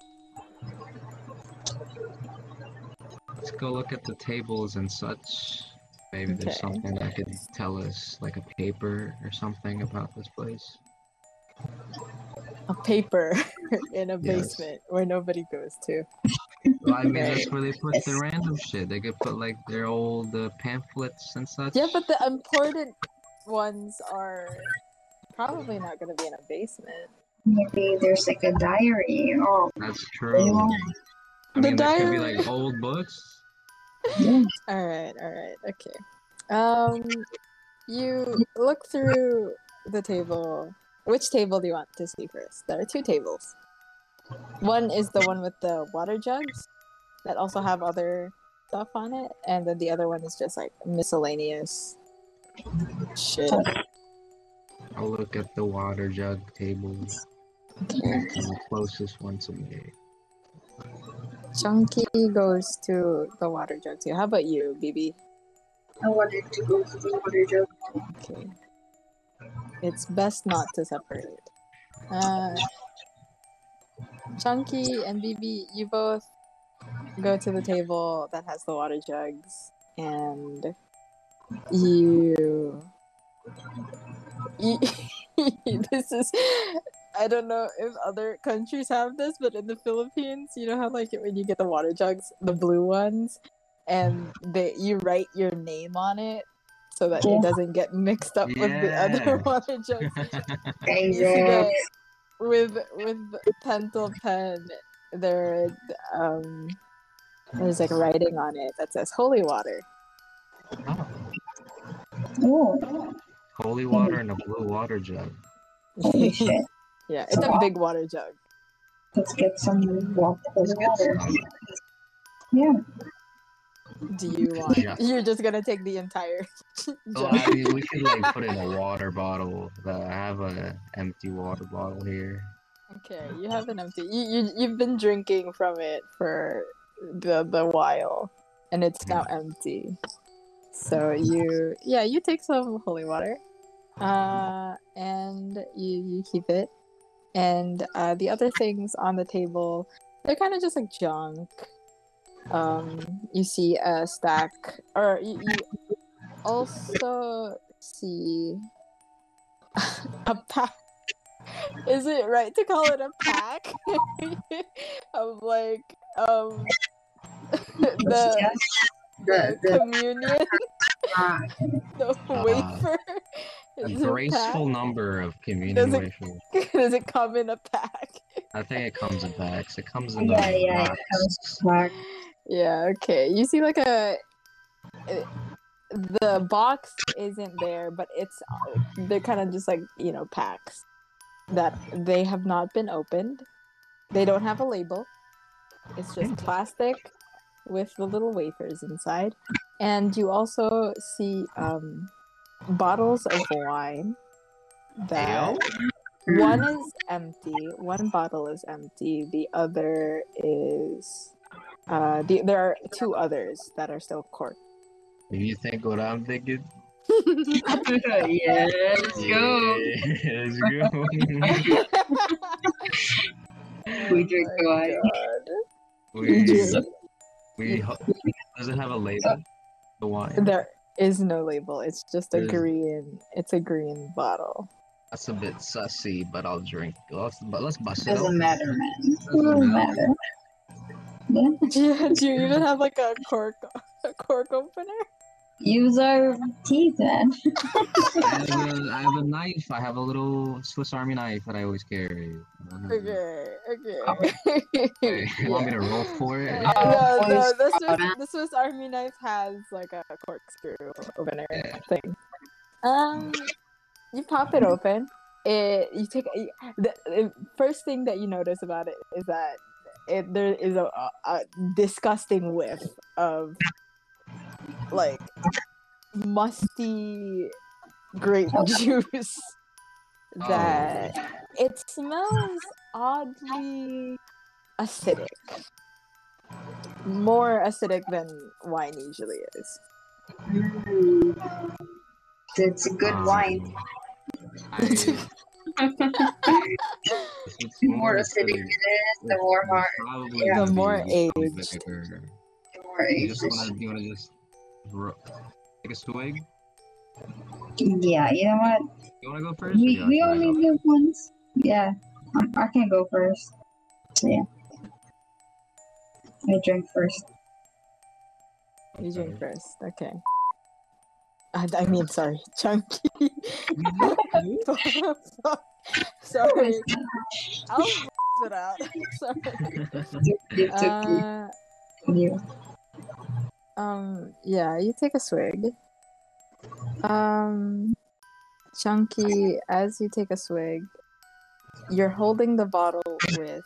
Let's go look at the tables and such. Maybe there's something that could tell us, like a paper or something about this place. A paper in a Yes. basement where nobody goes to. Well, I mean, Okay. that's where they put the random shit. They could put like their old uh, pamphlets and such. Yeah, but the important ones are probably not going to be in a basement. Maybe there's like a diary. Oh, That's true. Yeah. I The mean, there could be diary- like old books. All right, all right, okay. Um, you look through the table. Which table do you want to see first? There are two tables. One is the one with the water jugs that also have other stuff on it, and then the other one is just like miscellaneous shit. I'll look at the water jug table. Okay. The closest one to me. Chunky goes to the water jug too. How about you, BB? I wanted to go to the water jug. Okay. It's best not to separate. Uh, Chunky and BB, you both go to the table that has the water jugs, and you. You this is. I don't know if other countries have this, but in the Philippines, you know how like when you get the water jugs, the blue ones, and they you write your name on it so that Yeah. it doesn't get mixed up with the other water jugs. You Guys, see that with with pencil pen, there um there's like writing on it that says holy water. Oh, oh, holy water and a blue water jug. holy shit. Yeah, it's a big water jug. Let's get some water. Let's get some. Yeah. Do you want? Yeah. You're just gonna take the entire. Jug. I mean, we could like put in a water bottle. Uh, I have an empty water bottle here. Okay, you have an empty. You you you've been drinking from it for the the while, and it's now empty. So you yeah you take some holy water, uh, and you you keep it, and uh, the other things on the table they're kind of just like junk. Um, you see a stack, or you, you also see a pack. Is it right to call it a pack of like um the the, The, communion, the Uh, wafer? A Is a graceful pack? number of communion Does it- wafers. Does it come in a pack? I think it comes in packs. It comes in yeah, a yeah, it comes back. Yeah. Okay. You see like a. it- the box isn't there, but it's uh, they're kind of just like you know packs that they have not been opened. They don't have a label. It's just plastic with the little wafers inside, and you also see um, bottles of wine. That one is empty. One bottle is empty. The other is. Uh, the, there are two others that are still corked. If you think what I'm thinking, yeah, let's go. Yeah, let's go. We drink Oh wine. God. we, Yeah. we ho- does it have a label? The wine. There is no label. It's just a There's- green. It's a green bottle. That's a bit sussy, but I'll drink. Let's, but let's bust it Doesn't matter, man. Doesn't Doesn't matter. matter. Yeah. Do you, do you even have like a cork a cork opener? Use our teeth, man. I have, a, I have a knife. I have a little Swiss Army knife that I always carry. Uh, Okay, okay. hey, you want me to roll for it? no, Oh, no, the Swiss, the Swiss Army knife has like a corkscrew opener Yeah. thing. Um, you pop it open. It you take you- the, the first thing that you notice about it is that it there is a, a, a disgusting whiff of like musty grape juice that it smells oddly acidic. More acidic than wine usually is. Mm. It's a good wine. I, if it's The more acidic it is, the more hard. Yeah. The more be aged. The more You just wanna, you wanna just ro- take a swig? Yeah, you know what? You wanna go first? We, we wanna only go? live once. Yeah, um, I can go first. So yeah, I drink first. You drink first. Okay. I, I mean, sorry, chunky. sorry, I'll it out. Sorry. Uh, you. Um, yeah, you take a swig. Um, chunky, as you take a swig, you're holding the bottle with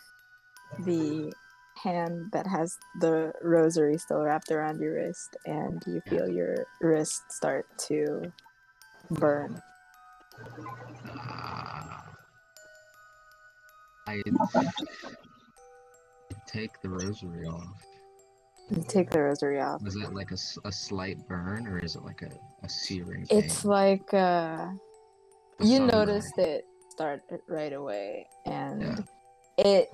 the hand that has the rosary still wrapped around your wrist, and you feel your wrist start to burn. I take the rosary off. You take the rosary off. Is it like a, a slight burn or is it like a, a searing It's pain? like uh, you sunburn. noticed it start right away, and it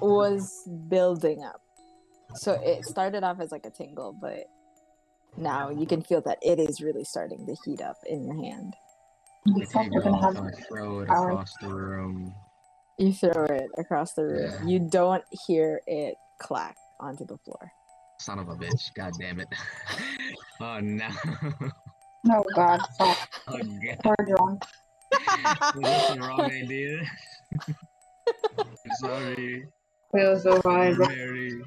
was building up. So it started off as like a tingle, but now you can feel that it is really starting to heat up in your hand. I I take it off and I throw it across the room. You throw it across the room. Yeah. You don't hear it clack onto the floor. Son of a bitch. God damn it. oh no. Oh god, fuck. oh god. We're drunk. The wrong idea? Sorry. Feels so bad. Mary.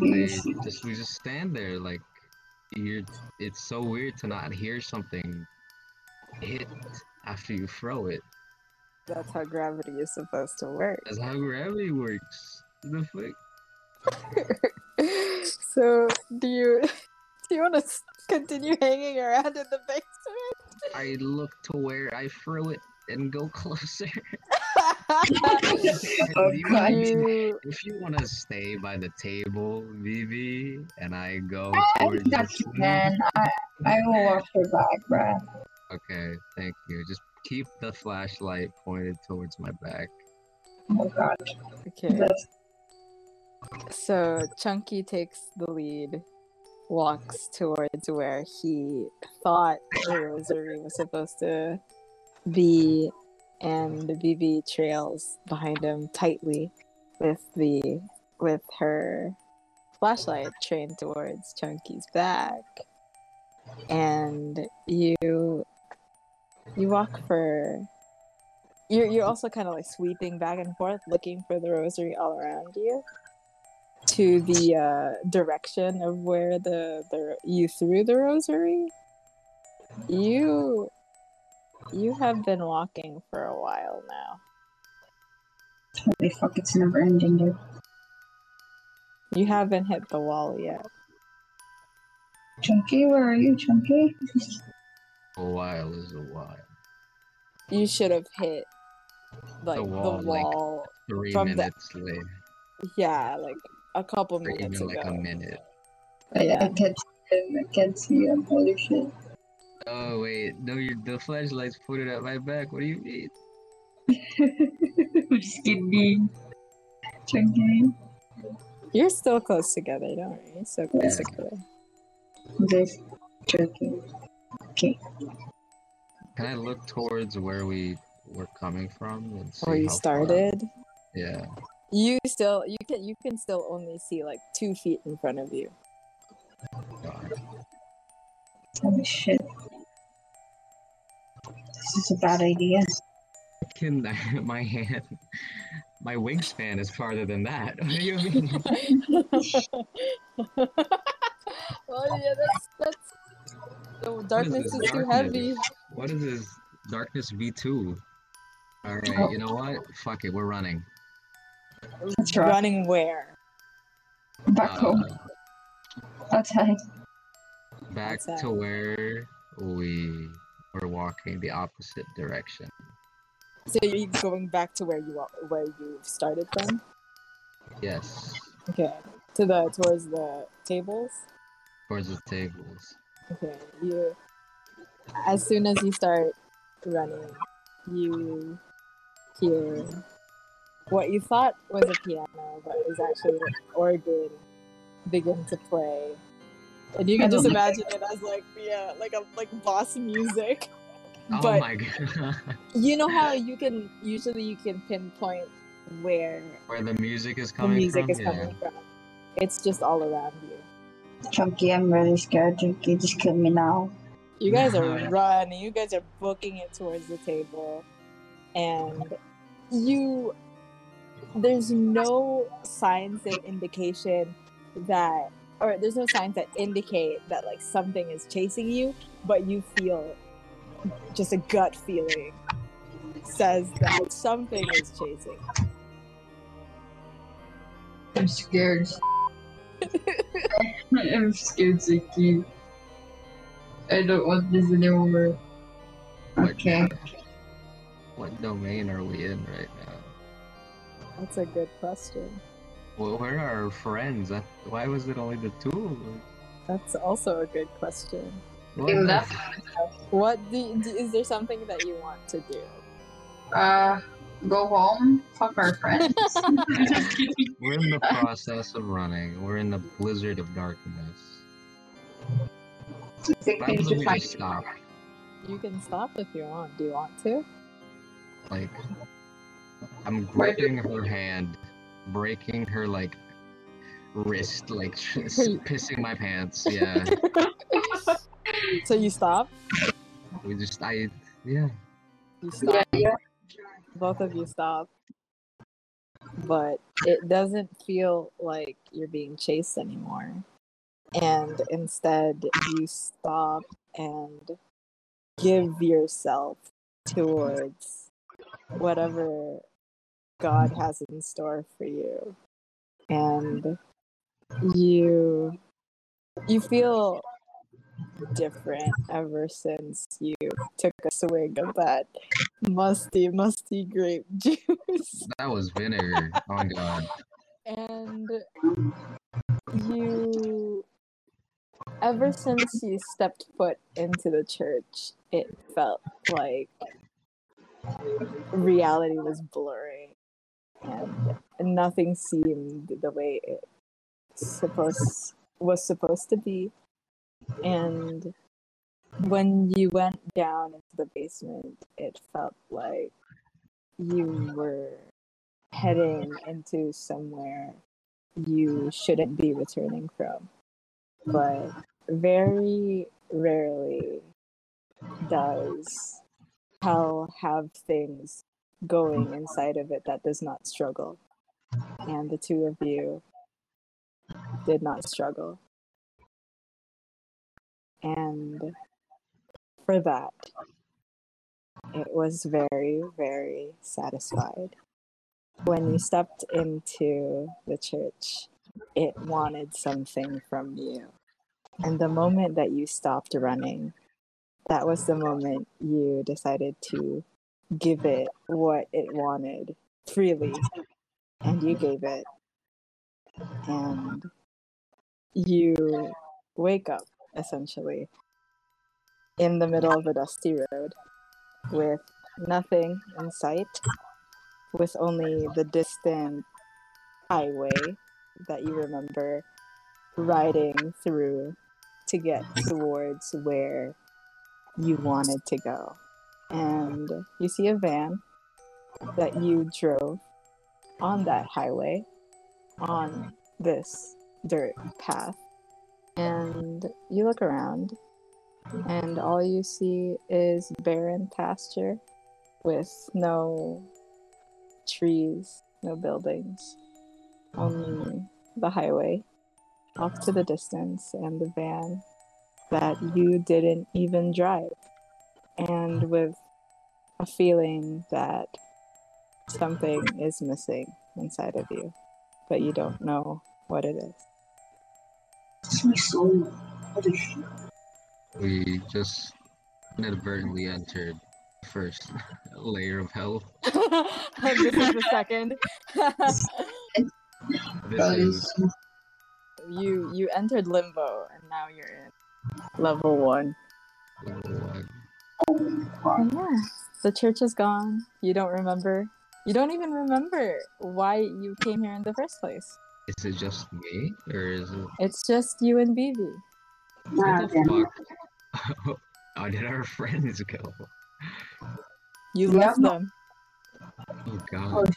We just we just stand there like you're it's so weird to not hear something hit after you throw it. That's how gravity is supposed to work. That's how gravity works. The fuck? so, do you do you want to continue hanging around in the basement? I look to where I threw it and go closer. Oh, You- God. you, If you want to stay by the table, BB, and I go I towards got the you, food- I, I will watch your back, bruh. Okay, thank you. Just keep the flashlight pointed towards my back. Oh god. okay. That's So Chunky takes the lead, walks towards where he thought the rosary was supposed to be, and the BB trails behind him tightly with the with her flashlight trained towards Chunky's back. And you you walk for you're you're also kind of like sweeping back and forth looking for the rosary all around you to the uh, direction of where the, the you threw the rosary. You you have been walking for a while now. holy fuck, it's never ending, dude. You haven't hit the wall yet. Chunky, where are you, Chunky? A while is a while. You should have hit like the wall, wall. like- Three From the- minutes later, Yeah, like a couple or minutes even like ago. a minute. I, Yeah. I can't see him. I can't see him. Holy shit. Oh wait, no, your the flashlight's pointed at my back. What do you mean? I'm just kidding. Chunky. You're still close together, don't worry. You're so close Yeah. together. This Chunky. Okay. Can I look towards where we were coming from and see Where you how far- started. Yeah. You still you can you can still only see like two feet in front of you. Oh god. Holy shit. This is a bad idea. Can my hand, my wingspan is farther than that. What do you mean? well, oh, yeah, that's that's. The darkness this is too darkness? heavy. What is this? Darkness V2. All right, Oh. you know what? Fuck it, we're running. That's right. Running where? Back home. Uh, Outside. back Outside. to where we were walking the opposite direction. So you're going back to where you are, where you started from? Yes, Okay. To the towards the tables. towards the tables. Okay. You. As soon as you start running, you hear what you thought was a piano, but is actually an organ begin to play. And you can just imagine it as like yeah, like a like boss music. Oh But my god. you know how you can usually you can pinpoint where Where the music is coming the music from? is yeah. coming from. It's just all around you. Chunky, I'm really scared. Chunky, just kill me now. You guys are running. You guys are booking it towards the table, and you. There's no signs and indication that, or there's no signs that indicate that like something is chasing you, but you feel just a gut feeling says that something is chasing. I'm scared. I'm scared, Ziki. I don't want this anymore. Okay. What domain are we in right now? That's a good question. Well, where are our friends? Why was it only the two? That's also a good question. What In What do, do is there something that you want to do? Uh, go home. Fuck our friends. We're in the process of running. We're in the blizzard of darkness. They Why can would we find- just stop? You can stop if you want. Do you want to? Like, I'm Why do- gripping her hand, breaking her like wrist, like pissing my pants. Yeah, so you stop. we just I yeah. You stop. Yeah, yeah. Both of you stop. But it doesn't feel like you're being chased anymore. And instead, you stop and give yourself towards whatever God has in store for you. And you you feel different ever since you took a swig of that musty, musty grape juice. That was vinegar. Oh my god. And you, ever since you stepped foot into the church, it felt like reality was blurring and nothing seemed the way it supposed was supposed to be and when you went down into the basement it felt like you were heading into somewhere you shouldn't be returning from. But very rarely does hell have things going inside of it that does not struggle. And the two of you did not struggle and for that, it was very, very satisfied. When you stepped into the church, it wanted something from you. And the moment that you stopped running, that was the moment you decided to give it what it wanted freely. And you gave it. And you wake up essentially, in the middle of a dusty road with nothing in sight, with only the distant highway that you remember riding through to get towards where you wanted to go. And you see a van that you drove on that highway on this dirt path and you look around and all you see is barren pasture with no trees, no buildings, only the highway off to the distance and the van that you didn't even drive. And with a feeling that something is missing inside of you, but you don't know what it is. It's my soul. Holy shit. We just inadvertently entered the first layer of hell. this is the second. This is you you entered limbo and now you're in level one. level one. And yeah, the church is gone. You don't remember. You don't even remember why you came here in the first place. Is it just me, or is it? It's just you and Vivi. Nah, What the fuck? How did our friends go? You Yeah. left them. Oh Oh god.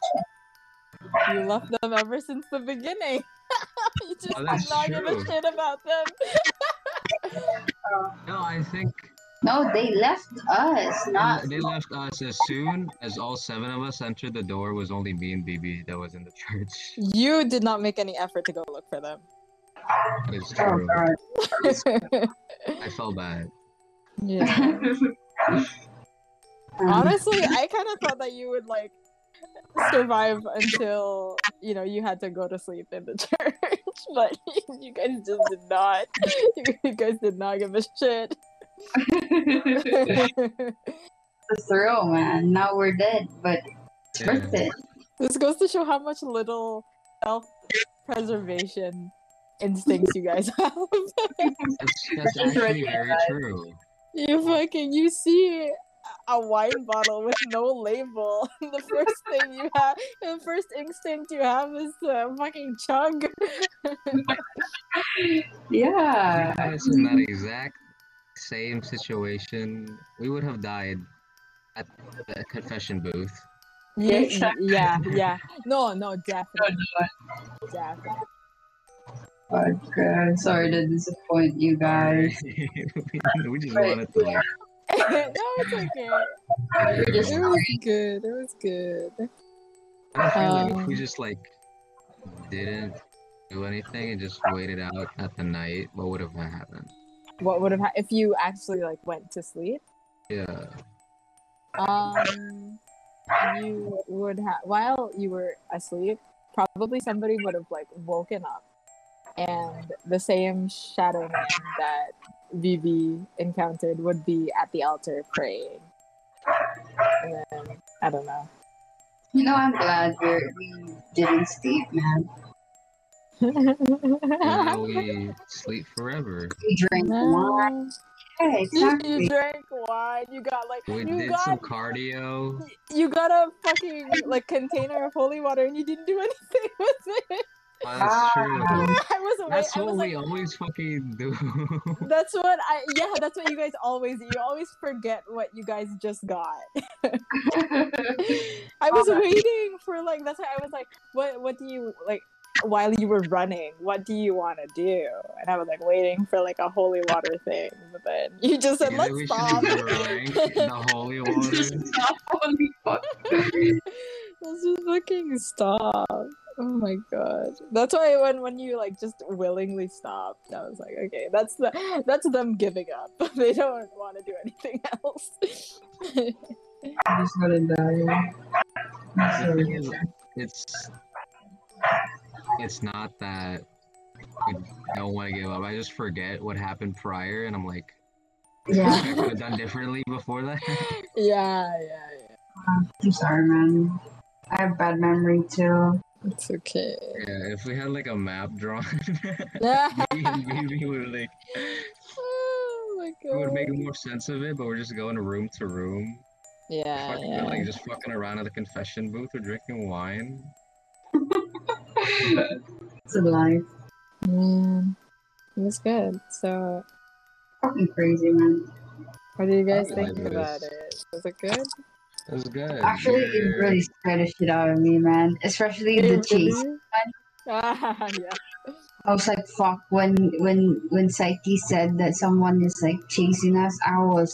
You left them ever since the beginning. you oh, just Oh, did that's not give a true. shit about them. No, I think No, they left us, not. they left us as soon as all seven of us entered the door. It Was only me and BB that was in the church. you did not make any effort to go look for them. That is Oh true. god. I felt bad. yeah. Honestly, I kind of thought that you would like survive until you know you had to go to sleep in the church, but you guys just did not. You guys did not give a shit. The thrill, man. Now we're dead, but it's Yeah. worth it. this goes to show how much little self-preservation instincts you guys have. That's, that's actually very true. you fucking you see a wine bottle with no label. the first thing you have, the first instinct you have is to fucking chug. Yeah. Us in that exact same situation, we would have died at the confession booth. Yeah, Exactly. yeah, yeah. No, no, definitely, definitely. Oh god, sorry to disappoint you guys. we just Right. wanted to like. no, it's okay. We're It was good. It was good. I feel like if we Um, just like didn't do anything and just waited out at the night, what would have happened? What would have ha- if you actually like went to sleep? Yeah. Um, you would have while you were asleep, probably somebody would have like woken up, and the same shadow man that Vivi encountered would be at the altar praying. And then I don't know. You know, I'm glad we're, we didn't sleep, man. Now we sleep forever. We drank wine. Yeah, You, exactly. you drank wine. You got like We you did got some cardio. you got a fucking like container of holy water and you didn't do anything with it. That's ah. true. I was away. That's I what was we like, always fucking do. that's what I yeah. That's what you guys always do. You always forget what you guys just got. I was Oh, waiting for like that's why I was like, what what do you like while you were running? What do you want to do? And I was like waiting for like a holy water thing, but then you just said Yeah, let's stop. should the holy water. Just stop, holy fuck. Let's just fucking stop. Oh my god. That's why when when you like just willingly stopped, I was like, okay, that's the that's them giving up. they don't want to do anything else. I'm just gotta die. The thing is, it's it's not that I don't want to give up. I just forget what happened prior, and I'm like, I Yeah, could have done differently before that. yeah, yeah, yeah. I'm sorry, man. I have bad memory too. It's okay. yeah, if we had like a map drawn, oh maybe, maybe we would like oh my it would make more sense of it. But we're just going room to room, Yeah, fucking, yeah. like just fucking around at the confession booth or drinking wine. It's a life. Man, it was good. So, Fucking crazy, man. what do you guys I think like about this. it? Was it good? It was good. Actually, it really scared the shit out of me, man. Especially the chase. Ah, yeah. I was like, fuck. When when when Psyche said that someone is like chasing us, I was,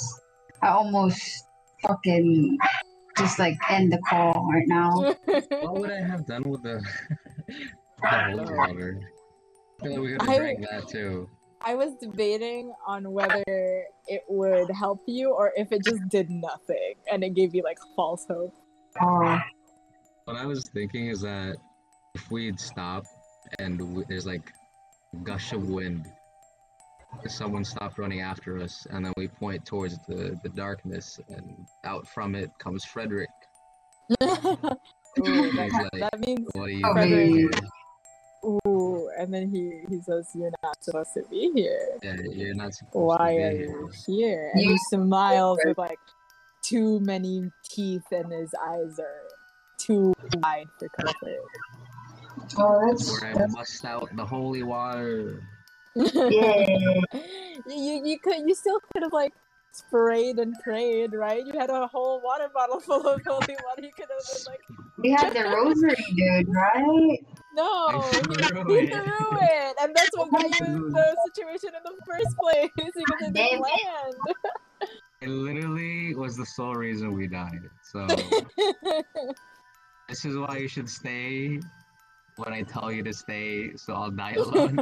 I almost fucking just like end the call right now. What would I have done with the, the water? I feel like we could have drank that too. I was debating on whether it would help you or if it just did nothing and it gave you like false hope. Oh, What I was thinking is that if we'd stop and w- there's like a gush of wind, if someone stopped running after us, and then we point towards the, the darkness, and out from it comes Frederick. Ooh, that, like, that means What do you Oh, Frederick. ooh, and then he he says you're not supposed to be here. Yeah, you're not supposed Why to are be you here. here? And You- he smiles with like too many teeth and his eyes are too wide for comfort. oh, that's, Where I that's must out the holy water. yeah. you you could you still could have like sprayed and prayed, right? You had a whole water bottle full of holy water. You could have been like, We had the rosary, dude, right? no, he, threw it. and that's what got you in the situation in the first place because it didn't land. It literally was the sole reason we died. So this is why you should stay when I tell you to stay, so I'll die alone.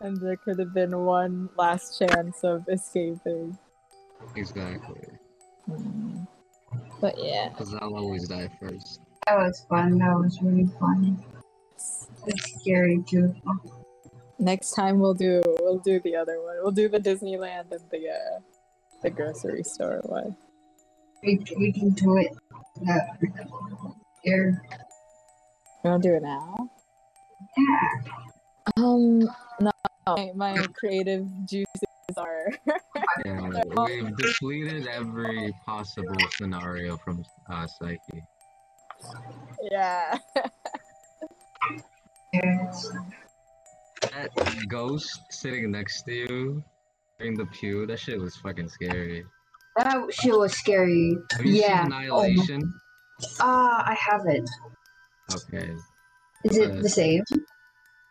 And there could have been one last chance of escaping. exactly. Hmm. But yeah, Because I'll always die first. That was fun. That was really fun. It's scary too. next time we'll do we'll do the other one. We'll do the Disneyland and the uh, the grocery store one. We, we can do it. Yeah. Here. You want to do it now? Yeah. Um, no, my, my creative juices are. Yeah, we've depleted every possible scenario from uh, Psyche. yeah. Yes. That ghost sitting next to you in the pew, that shit was fucking scary. That shit was scary. Have you Yeah. seen Annihilation? Ah, I haven't. Okay. Is it Uh, the same?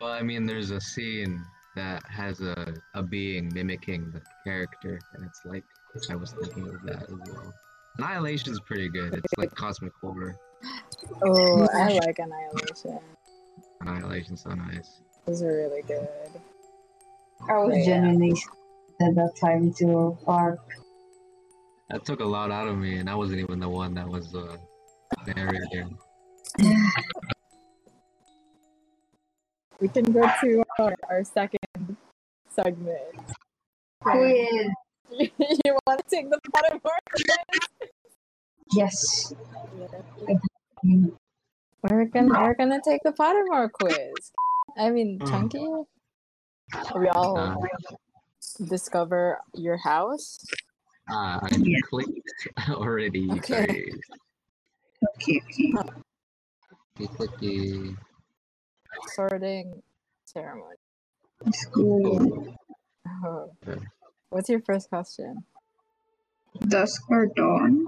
Well, I mean, there's a scene that has a, a being mimicking the character, and it's like, I was thinking of that as well. Annihilation's pretty good. It's like cosmic horror. Oh, I like Annihilation. Annihilation's so nice. Those are really good. I was Yeah. genuinely at that time too. Fuck. That took a lot out of me, and I wasn't even the one that was uh, narrator. We can go to our, our second segment. Quiz. you want to take the Pottermore Yes. quiz? We're gonna we're gonna take the Pottermore quiz. I mean, Mm. Chunky. We all Uh, discover your house. ah, I Yeah. clicked already. Okay. guys. Okay, okay. Clicky, clicky. Sorting ceremony. School. Oh. Okay. What's your first question? Dusk or dawn?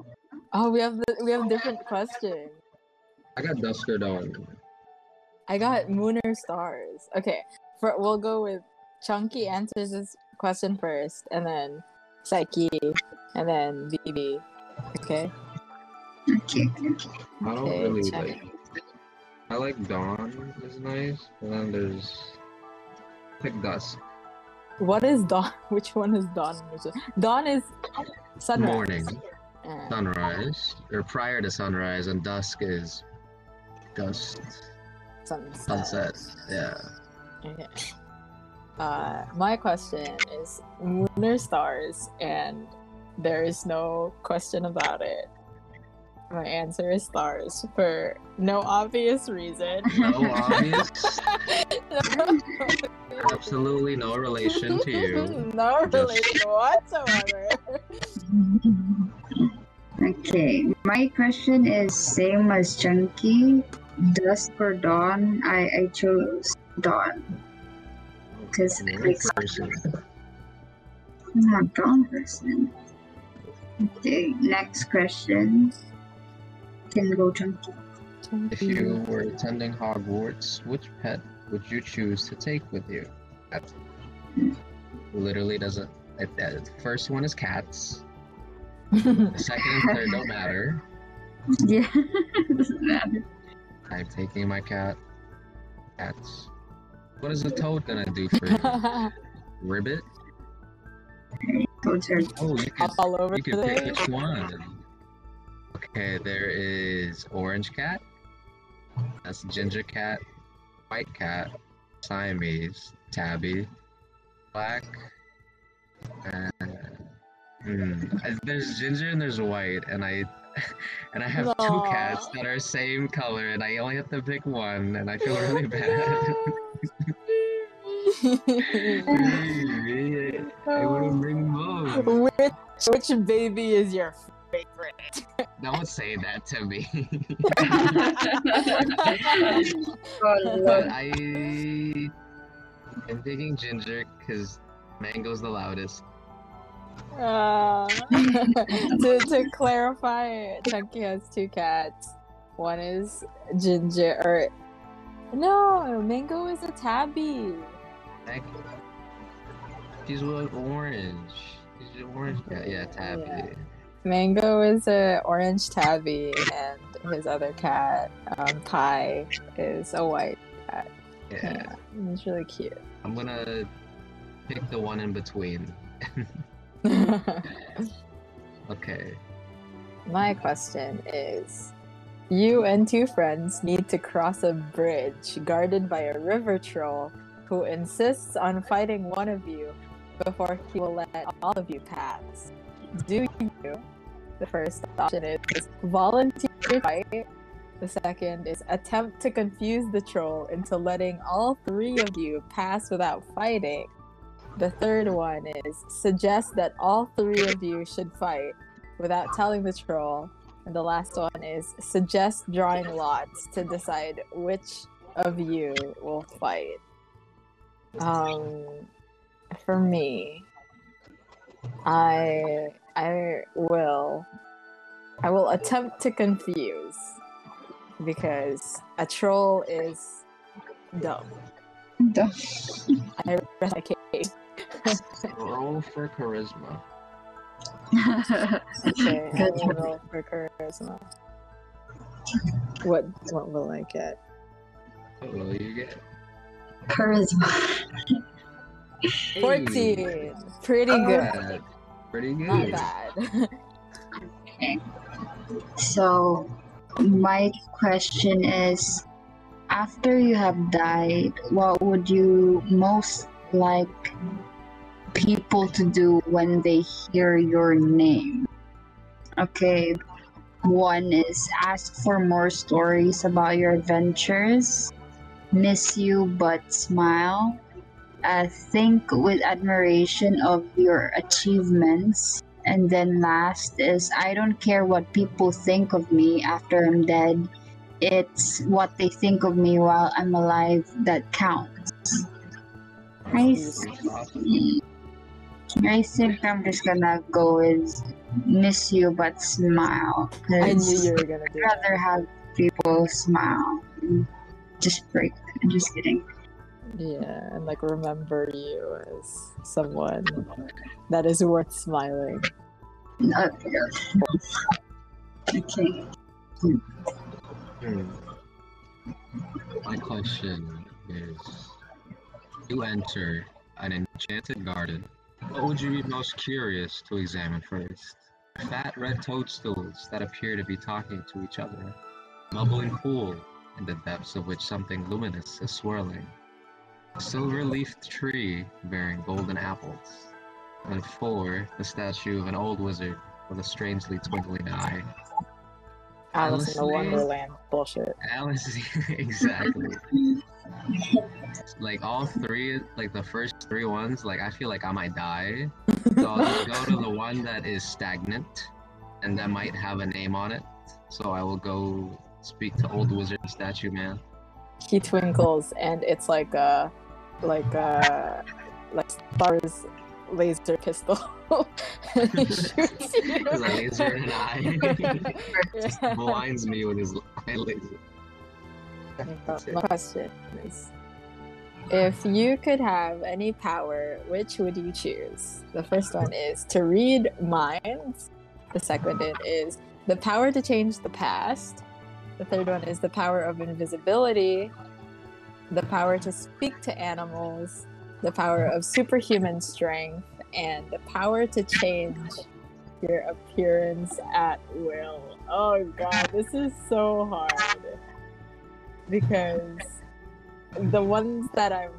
Oh, we have the, we have different questions. I got dusk or dawn. I got moon or stars. Okay, for we'll go with Chunky answers this question first, and then Psyche, and then BB. Okay. Okay, okay, okay. I don't Okay, really check. like. I like dawn is nice, and then there's like dusk. What is dawn? Which one is dawn? Dawn is sunrise. Morning, Uh, sunrise, or prior to sunrise, and dusk is dusk, sunset. sunset. Yeah. Okay. Uh, my question is lunar stars, and there is no question about it. My answer is stars for no obvious reason. No obvious. No Absolutely no relation to you. no Just- relation whatsoever. Okay, my question is same as Chunky. Dusk or dawn? I, I chose dawn. Because I'm like, person. I'm a dawn person. Okay, next question. Can go Chunky. If you were attending Hogwarts, which pet would you choose to take with you? That literally doesn't. It, uh, the first one is cats. The second and third don't matter. Yeah, doesn't matter. I'm taking my cat. Cats. What is a toad gonna do for you? Ribbit? Toads Oh, you can, Hop all over you can the pick which one. Okay, there is orange cat. That's ginger cat, white cat, Siamese, tabby, black. And, hmm, I- there's ginger and there's white, and I and I have two cats that are same color, and I only have to pick one, and I feel really bad. I want to bring both. which, which baby is your favorite? Don't say that to me. But I am picking ginger because mango's the loudest. Uh, to, to clarify, Chunky has two cats. One is Ginger, or no, Mango is a tabby. She's what orange. She's an orange cat. Yeah, tabby. Yeah. Mango is a orange tabby, and his other cat, um, Pie, is a white. Yeah. Yeah, it's really cute. I'm gonna pick the one in between. Okay. My question is You and two friends need to cross a bridge guarded by a river troll who insists on fighting one of you before he will let all of you pass. Do you? The first option is volunteer to fight. The second is attempt to confuse the troll into letting all three of you pass without fighting. The third one is suggest that all three of you should fight without telling the troll. And the last one is suggest drawing lots to decide which of you will fight. Um, for me, I I will I will attempt to confuse because a troll is dumb. Duh. I rest my case. Roll for charisma. Okay, I will roll for charisma. What what will I get? What will you get? Charisma. Fourteen. Pretty Oh, good. Bad. Pretty Not good. bad. So, my question is after you have died, what would you most like people to do when they hear your name? Okay, one is ask for more stories about your adventures, miss you but smile, uh, think with admiration of your achievements. And then last is I don't care what people think of me after I'm dead. It's what they think of me while I'm alive that counts. i think I'm just gonna go with miss you but smile. I knew you were gonna do I'd that. rather have people smile. and Just break. I'm just kidding. Yeah, and like remember you as someone that is worth smiling. Okay. Hmm. My question is You enter an enchanted garden. What would you be most curious to examine first? Fat red toadstools that appear to be talking to each other. A bubbling pool in the depths of which something luminous is swirling. A silver leafed tree bearing golden apples. And four, the statue of an old wizard with a strangely twinkling eye. Alice in the Wonderland bullshit. Alice, exactly. like all three, like the first three ones, like I feel like I might die. So I'll just go to the one that is stagnant, and that might have a name on it. So I will go speak to old wizard statue man. He twinkles and it's like a like a like stars laser pistol. and he shoots you. Laser in an eye Yeah. blinds me with his eye laser. My question is if you could have any power, which would you choose? The first one is to read minds. The second one is the power to change the past. The third one is the power of invisibility. The power to speak to animals. The power of superhuman strength. And the power to change your appearance at will. Oh god, this is so hard because the ones that I'm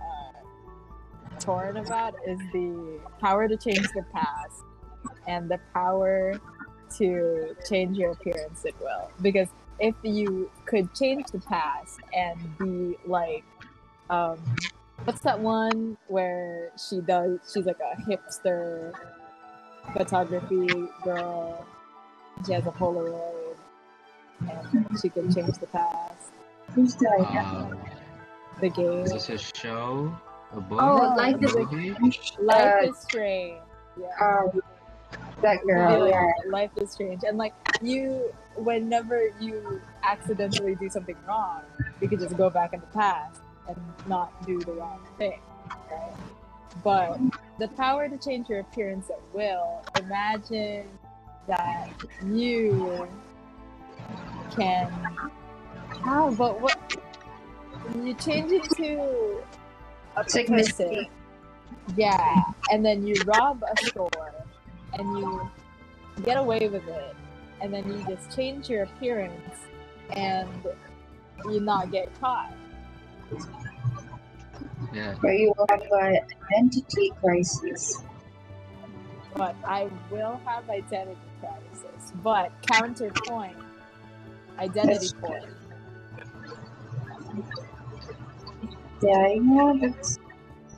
uh, torn about is the power to change the past and the power to change your appearance at will. Because if you could change the past and be like, um, what's that one where she does? She's like a hipster photography girl. She has a Polaroid and she can change the past. Who's that? Um, The game. is this a show? A book? Oh, No, like a the movie? Life uh, is strange. Yeah. um, that girl. Yeah. Life is strange. And like you whenever you accidentally do something wrong, you can just go back in the past and not do the wrong thing. Right? But the power to change your appearance at will, imagine that you can how but what you change it to a Sickness. person. Yeah, and then you rob a store and you get away with it, and then you just change your appearance and you not get caught. Yeah. But you will have an identity crisis. But I will have identity crisis. But counterpoint, identity That's- point. Yeah, yeah, that's.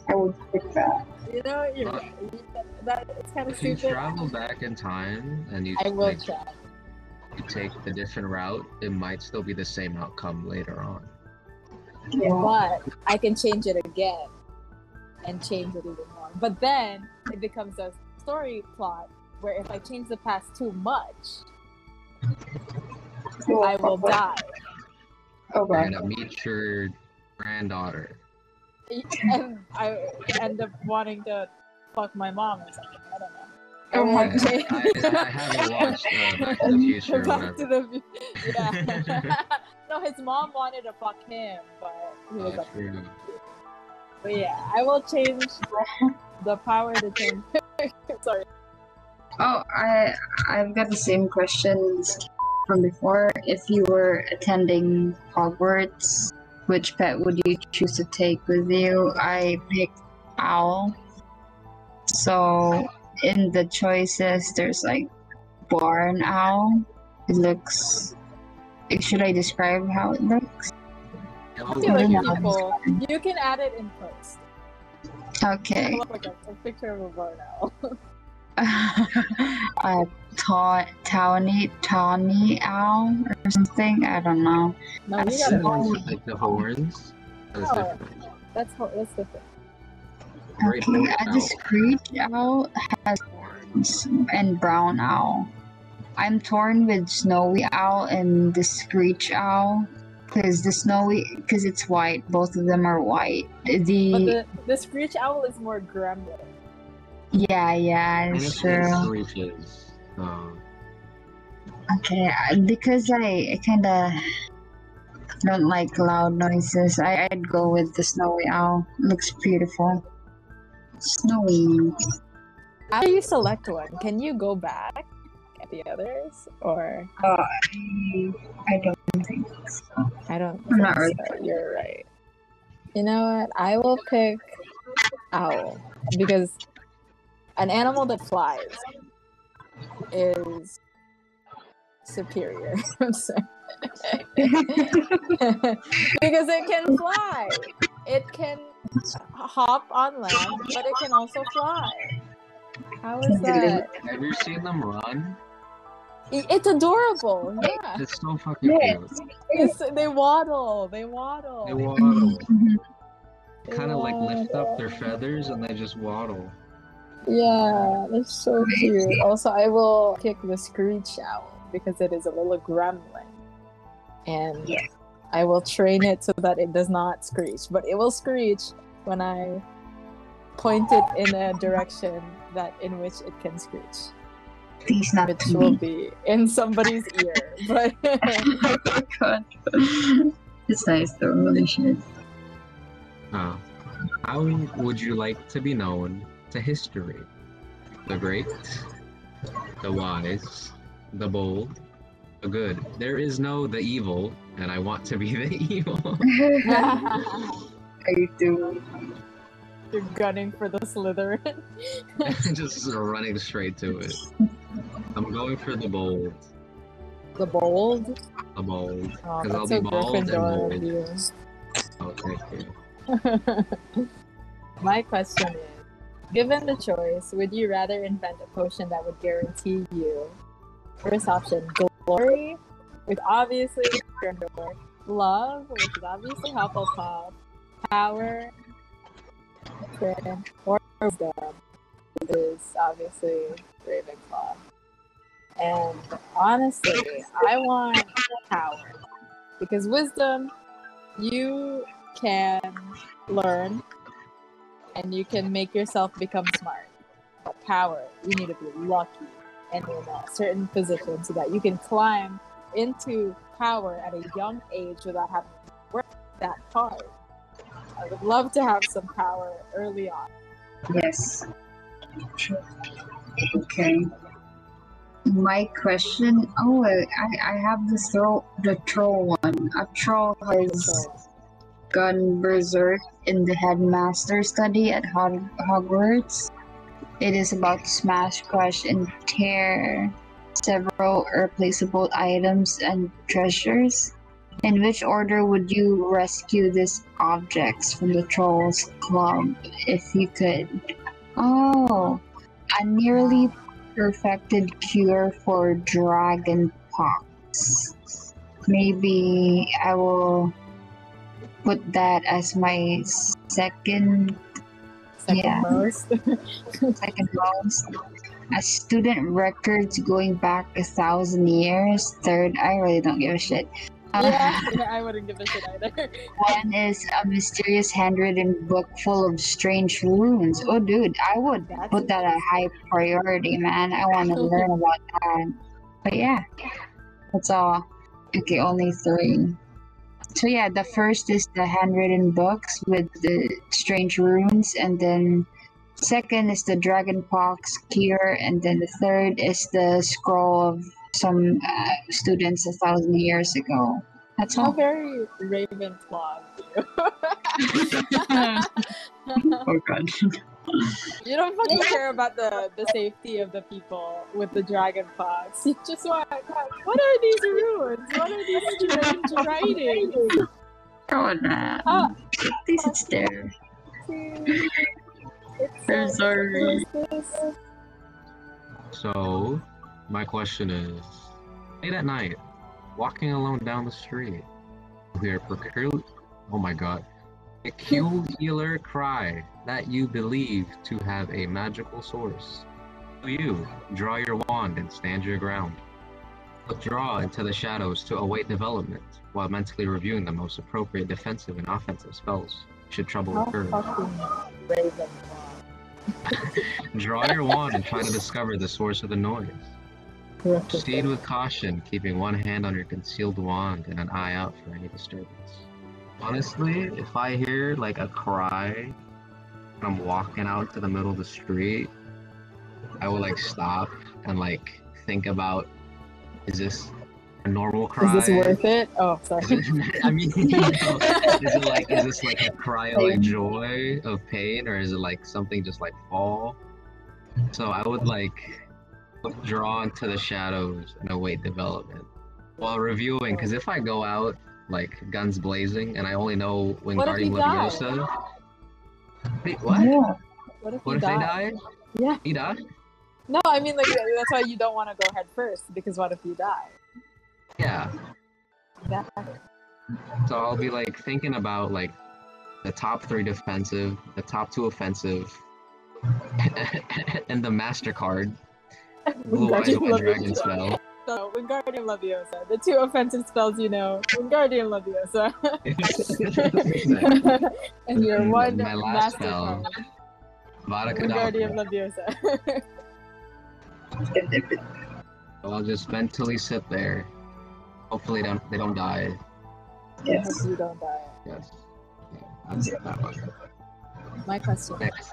I would pick that. You know, you're, that it's kind of If you travel back in time and you I will like, try. you take the different route, it might still be the same outcome later on. Yeah. But I can change it again and change it even more. But then it becomes a story plot where if I change the past too much, I will die. Oh You're god. gonna meet your granddaughter. And I end up wanting to fuck my mom or something. I don't know. Oh my god. change- I, I haven't watched uh, Back to the Future Back to whatever. the Yeah. no, his mom wanted to fuck him, but he was like, true. but yeah, I will change the power to change. Sorry. Oh, I I've got the same questions. from before. If you were attending Hogwarts, which pet would you choose to take with you? I picked owl. So in the choices, there's like barn owl. It looks. Should I describe how it looks? I feel like Yeah. people, you can add it in post. Okay. Look like a, a picture of a barn owl. a ta- tawny tawny owl or something. I don't know. No, you got the it. like the horns. That's Oh. different. That's ho- that's different. Great Okay, horned uh, the owl. screech owl has horns and brown owl. I'm torn with snowy owl and the screech owl because the snowy because it's white. Both of them are white. But The the the screech owl is more gremlin. yeah yeah it's it's true. screeches. Um, Okay, uh, because I, I kind of don't like loud noises. I, I'd go with the snowy owl. looks beautiful. Snowy. After you select one, can you go back at the others, or Uh, I, I don't think so. I don't. I'm not think so. You're right. You know what? I will pick owl because an animal that flies is superior. I'm sorry. because it can fly. It can hop on land, but it can also fly. How is that? have you seen them run? It's adorable. Yeah. It's so fucking Yeah. cute. It's, they waddle. They waddle. They waddle. They Kind of like lift up their feathers and they just waddle. Yeah, that's so cute. Also, I will kick the screech owl because it is a little gremlin, and Yeah. I will train it so that it does not screech, but it will screech when I point it in a direction that in which it can screech, Please not which will me. be in somebody's ear. But oh god. It's nice though, really should. Uh, how would you like to be known to history? The great, the wise, the bold, the good. There is no the evil, and I want to be the evil. I do. you're gunning for the Slytherin. just running straight to it. I'm going for the bold. the bold. The bold. Oh, 'Cause I'll so be bald and Gryffindor of bold. you. Oh, thank you. My question is Given the choice, would you rather invent a potion that would guarantee you first option, glory, which obviously love, which is obviously Hufflepuff, power, or wisdom, which is obviously Ravenclaw. And honestly, I want power because wisdom, you can learn and you can make yourself become smart. But power, you need to be lucky and in a certain position so that you can climb into power at a young age without having to work that hard. I would love to have some power early on. Yes. Okay. My question. Oh, I, I have the troll, the troll one. A troll has gone berserk in the headmaster study at Hog- Hogwarts. It is about to smash, crush, and tear several irreplaceable items and treasures. In which order would you rescue these objects from the Trolls Club if you could? Oh, a nearly perfected cure for dragon pox. Maybe I will put that as my second Second Yeah. most. second most. A student records going back a thousand years. Third, I really don't give a shit. Uh, yeah, yeah, I wouldn't give a shit either. One is a mysterious handwritten book full of strange runes. Oh, dude, I would That's put that a high priority, man. I want to learn about that. But yeah, that's all. Okay, only three. So yeah, the first is the handwritten books with the strange runes, and then second is the dragon pox cure, and then the third is the scroll of some uh, students a thousand years ago. That's How all. very Ravenclaw of you. oh god. you don't fucking care about the, the safety of the people with the dragon pox. You just want, what are these runes? What are these strange writings? Come on, man. Ah. At least it's there. I'm so- sorry. what is this? So, my question is, late at night, walking alone down the street, you hear peculiar, oh my god, A peculiar cry that you believe to have a magical source. So you draw your wand and stand your ground. Withdraw into the shadows to await development, while mentally reviewing the most appropriate defensive and offensive spells should trouble occur. Draw your wand and try to discover the source of the noise. Proceed with caution, keeping one hand on your concealed wand and an eye out for any disturbance. Honestly, if I hear like a cry when I'm walking out to the middle of the street, I will like stop and like think about is this a normal cry? Is this worth it? Oh, sorry. I mean, you know, is it like is this like a cry of like joy of pain, or is it like something just like fall? So I would like withdraw into the shadows and await development while reviewing. Because if I go out like guns blazing and I only know What if you Wingardium die? Leviosa, wait, what? Yeah. What if What you if they die? die? Yeah. He die? No, I mean like that's why you don't want to go head first because what if you die? Yeah. Exactly. So I'll be like thinking about like the top three defensive, the top two offensive, and the Mastercard Blue Eyes White Dragon spell. So, Wingardium Leviosa. The two offensive spells you know. Wingardium Leviosa. and your one my last master spell. Wingardium. Leviosa. So I'll just mentally sit there. Hopefully, they don't they don't die. Yes. you don't die. Yes. Yeah, that's that one. My question. Next.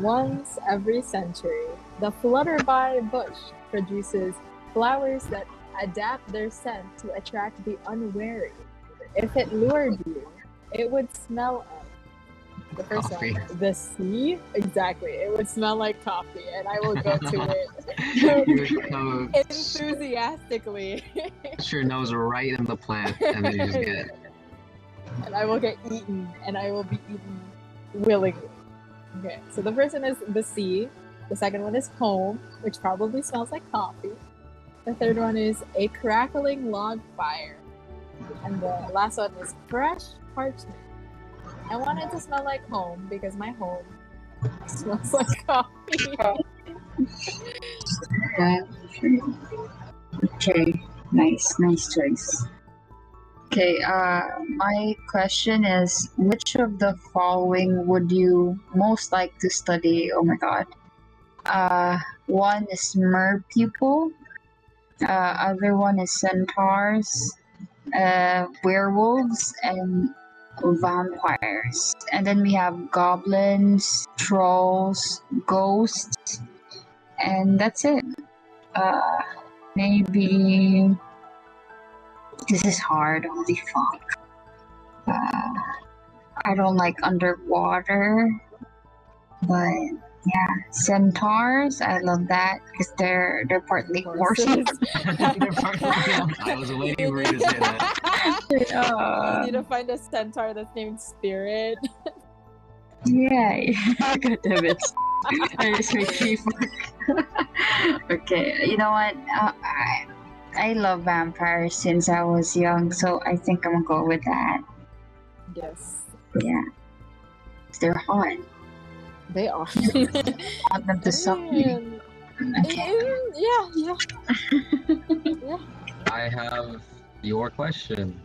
Once every century, the flutterby bush produces flowers that adapt their scent to attract the unwary. If it lured you, it would smell of the first Coffee. one, the sea. Exactly, it would smell like coffee, and I will go to it you would come, enthusiastically, Put your nose right in the plant, and then you just get and I will get eaten, and I will be eaten willingly. Okay, so the first one is the sea. The second one is home, which probably smells like coffee. The third one is a crackling log fire. And the last one is fresh parchment. I want it to smell like home because my home smells like coffee. Yeah. Okay. Nice. Nice choice. Okay. Uh, my question is, which of the following would you most like to study? Oh my god. Uh, one is mer people. Uh, other one is centaurs, uh, werewolves, and vampires. And then we have goblins, trolls, ghosts, and that's it. Uh, maybe this is hard. Holy fuck. Uh, I don't like underwater, but yeah, centaurs. I love that because they're they're partly horses. I was waiting for you to say that. you Uh, need to find a centaur that's named Spirit. yeah. God damn it. I just made three okay, you know what? Uh, I I love vampires since I was young, so I think I'm gonna go with that. Yes, Yeah. They're hot. They are. I want them to suck me. Okay. Mm, Yeah, yeah. I have your question.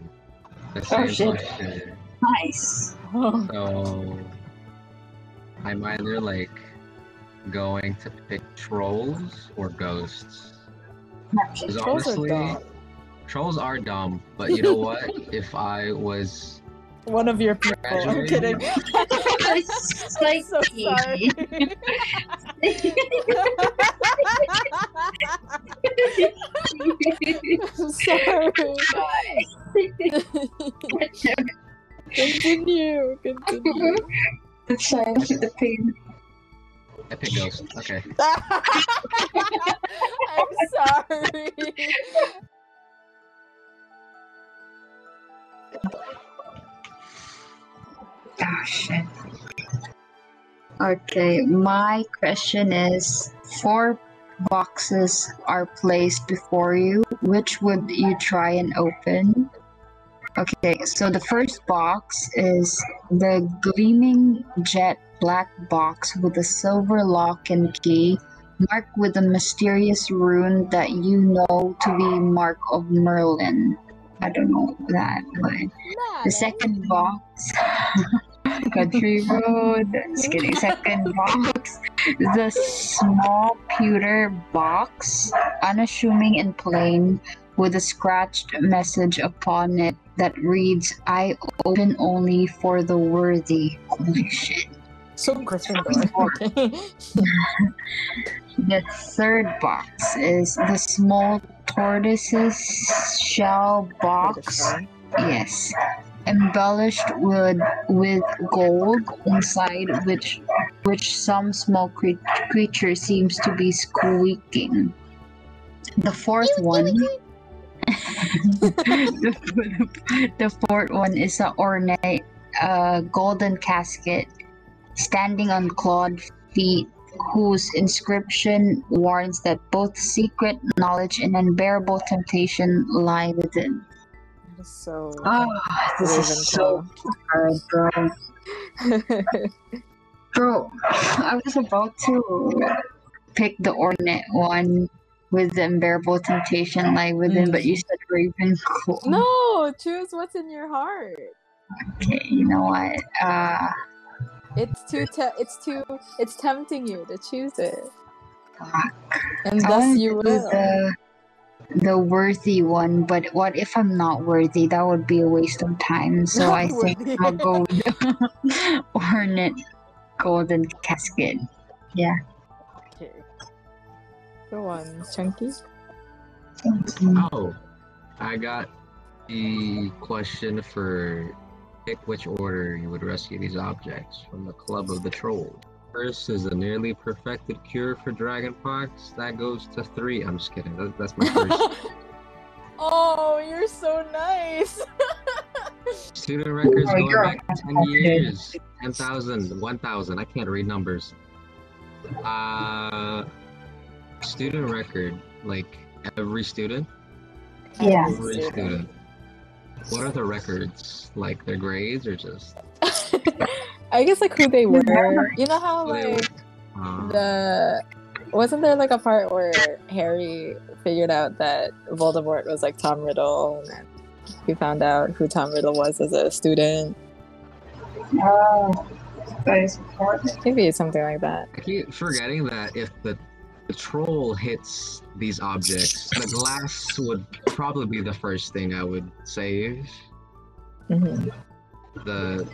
The Oh, same shit. question. Nice. Oh, So I'm either like going to pick trolls or ghosts. Because Trolls are honestly, dumb. trolls are dumb. But you know what? if I was One of your people. I'm kidding. It's like so sorry. I'm sorry. continue. Continue. It's fine. The pain. Epic Ghost. Okay. I'm sorry. Okay, my question is four boxes are placed before you. Which would you try and open? Okay, so the first box is the gleaming jet black box with a silver lock and key marked with a mysterious rune that you know to be mark of Merlin. I don't know that, but the second box, Country Road. Just kidding. Second box, the small pewter box, unassuming and plain, with a scratched message upon it that reads, "I open only for the worthy." Holy shit! So Gryffindor. The third box is the small tortoise's shell box. Yes. Embellished with with gold inside which which some small cre- creature seems to be squeaking. The fourth one the, the fourth one is a ornate uh, golden casket standing on clawed feet whose inscription warns that both secret knowledge and unbearable temptation lie within. So. Oh, this is so hard, bro. Bro, I was about to pick the ornate one with the unbearable temptation lie within, but you said Ravenclaw. no, choose what's in your heart. Okay, you know what? Uh, It's too. Te- it's too. It's tempting you to choose it, fuck. and I thus you will. the the worthy one, but what if I'm not worthy? That would be a waste of time. So Not I think worthy. I'll go with the ornate golden casket. Yeah. Okay. Go on, Chunky. Oh, I got the question for pick which order you would rescue these objects from the Club of the Troll. First is a nearly perfected cure for dragonpox. That goes to three. I'm just kidding. That, that's my first. oh, you're so nice. Student records Oh, going you're back 10 years. 10,000, 1,000. I can't read numbers. Uh, student record, like every student? Yeah. Every student. What are the records? Like their grades or just. I guess like who they were. You know how like the wasn't there like a part where Harry figured out that Voldemort was like Tom Riddle and then he found out who Tom Riddle was as a student. Oh, that is important. Maybe something like that. I keep forgetting that if the, the troll hits these objects, the glass would probably be the first thing I would save. hmm The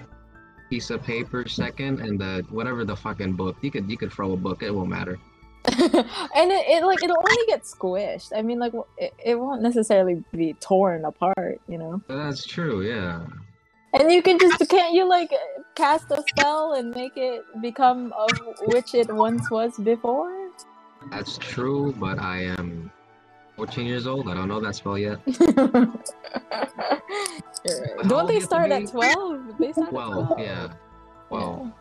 piece of paper second, and the whatever the fucking book. You could you could throw a book. It won't matter. and it, it like it'll only get squished. I mean, like it, it won't necessarily be torn apart, you know. That's true. Yeah. And you can just can't you like cast a spell and make it become of which it once was before? That's true, but I am 14 years old. I don't know that spell yet. Right. Don't they you have to start at twelve? They start at 12, 12. yeah. 12.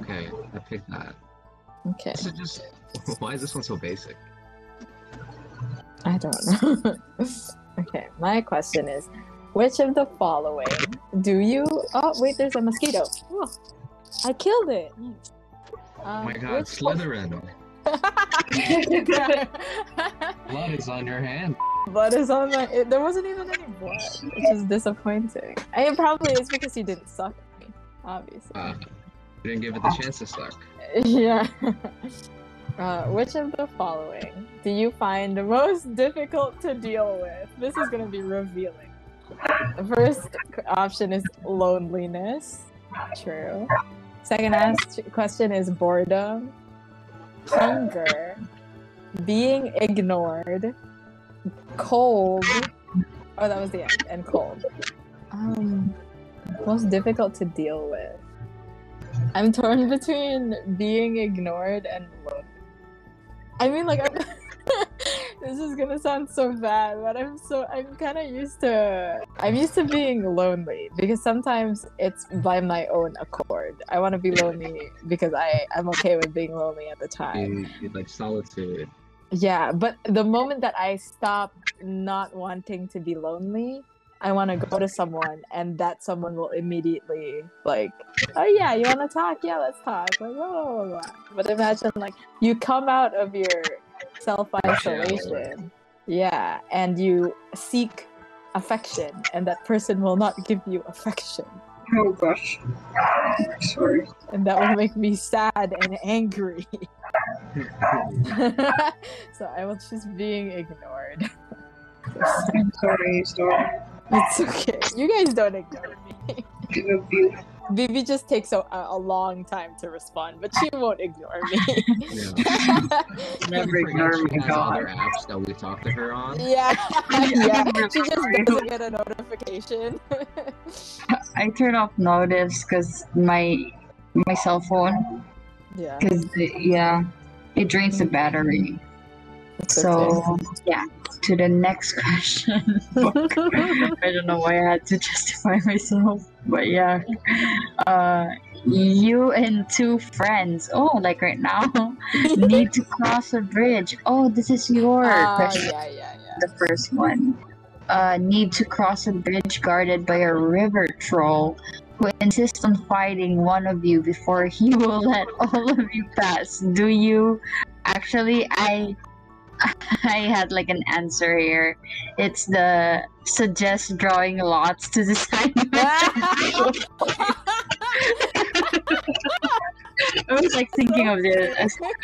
Okay, I picked that. Okay. This is just. Why is this one so basic? I don't know. okay, my question is which of the following do you oh wait there's a mosquito. Oh, I killed it. Oh Um, my god, which- Slytherin! Blood is on your hand. blood is on my it, there wasn't even any blood, which is disappointing. I mean probably it's because you didn't suck me, obviously. Uh, you didn't give it the chance to suck. Yeah. Uh, which of the following do you find the most difficult to deal with? This is going to be revealing. The first option is loneliness. True. Second ask- question is boredom, hunger, being ignored, cold. Oh, that was the end. And cold. Um, most difficult to deal with. I'm torn between being ignored and. I mean, like, I'm, this is gonna sound so bad, but I'm so I'm kind of used to I'm used to being lonely because sometimes it's by my own accord. I want to be lonely because I I'm okay with being lonely at the time. You, like solitude. Yeah, but the moment that I stop not wanting to be lonely, I want to go to someone, and that someone will immediately like, oh yeah, you want to talk? Yeah, let's talk. Like, blah, blah, blah. But imagine like you come out of your self isolation, yeah, and you seek affection, and that person will not give you affection, Oh gosh. Sorry. and that will make me sad and angry. so I will just being ignored. I'm sorry, sorry. It's okay. You guys don't ignore me. Give a view. Vivi just takes a, a a long time to respond, but she won't ignore me. Yeah. Never ignore she me, other apps that we talk to her on. yeah, yeah. She just doesn't get a notification. I turn off notice because my my cell phone yeah. because yeah it drains the battery. it's So yeah, to the next question. I don't know why I had to justify myself, but yeah. Uh, you and two friends. Oh, like right now, need to cross a bridge. Oh, this is your Ah, question. yeah, yeah, yeah. The first one. Uh, need to cross a bridge guarded by a river troll who insists on fighting one of you before he will let all of you pass. Do you? Actually, I I had like an answer here. It's the suggest drawing lots to decide. I was like thinking of this. I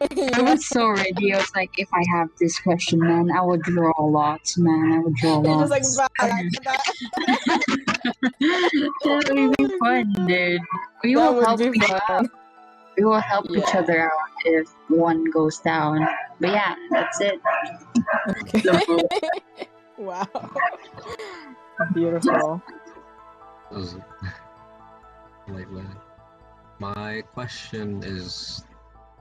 uh, I was so ready. I was like, if I have this question, man, I would draw lots, man. I would draw You're lots. just like, that would be fun, dude. We that will help each fun. We will help each other out if one goes down. But yeah, that's it. Okay. wow. Beautiful. was like that. My question is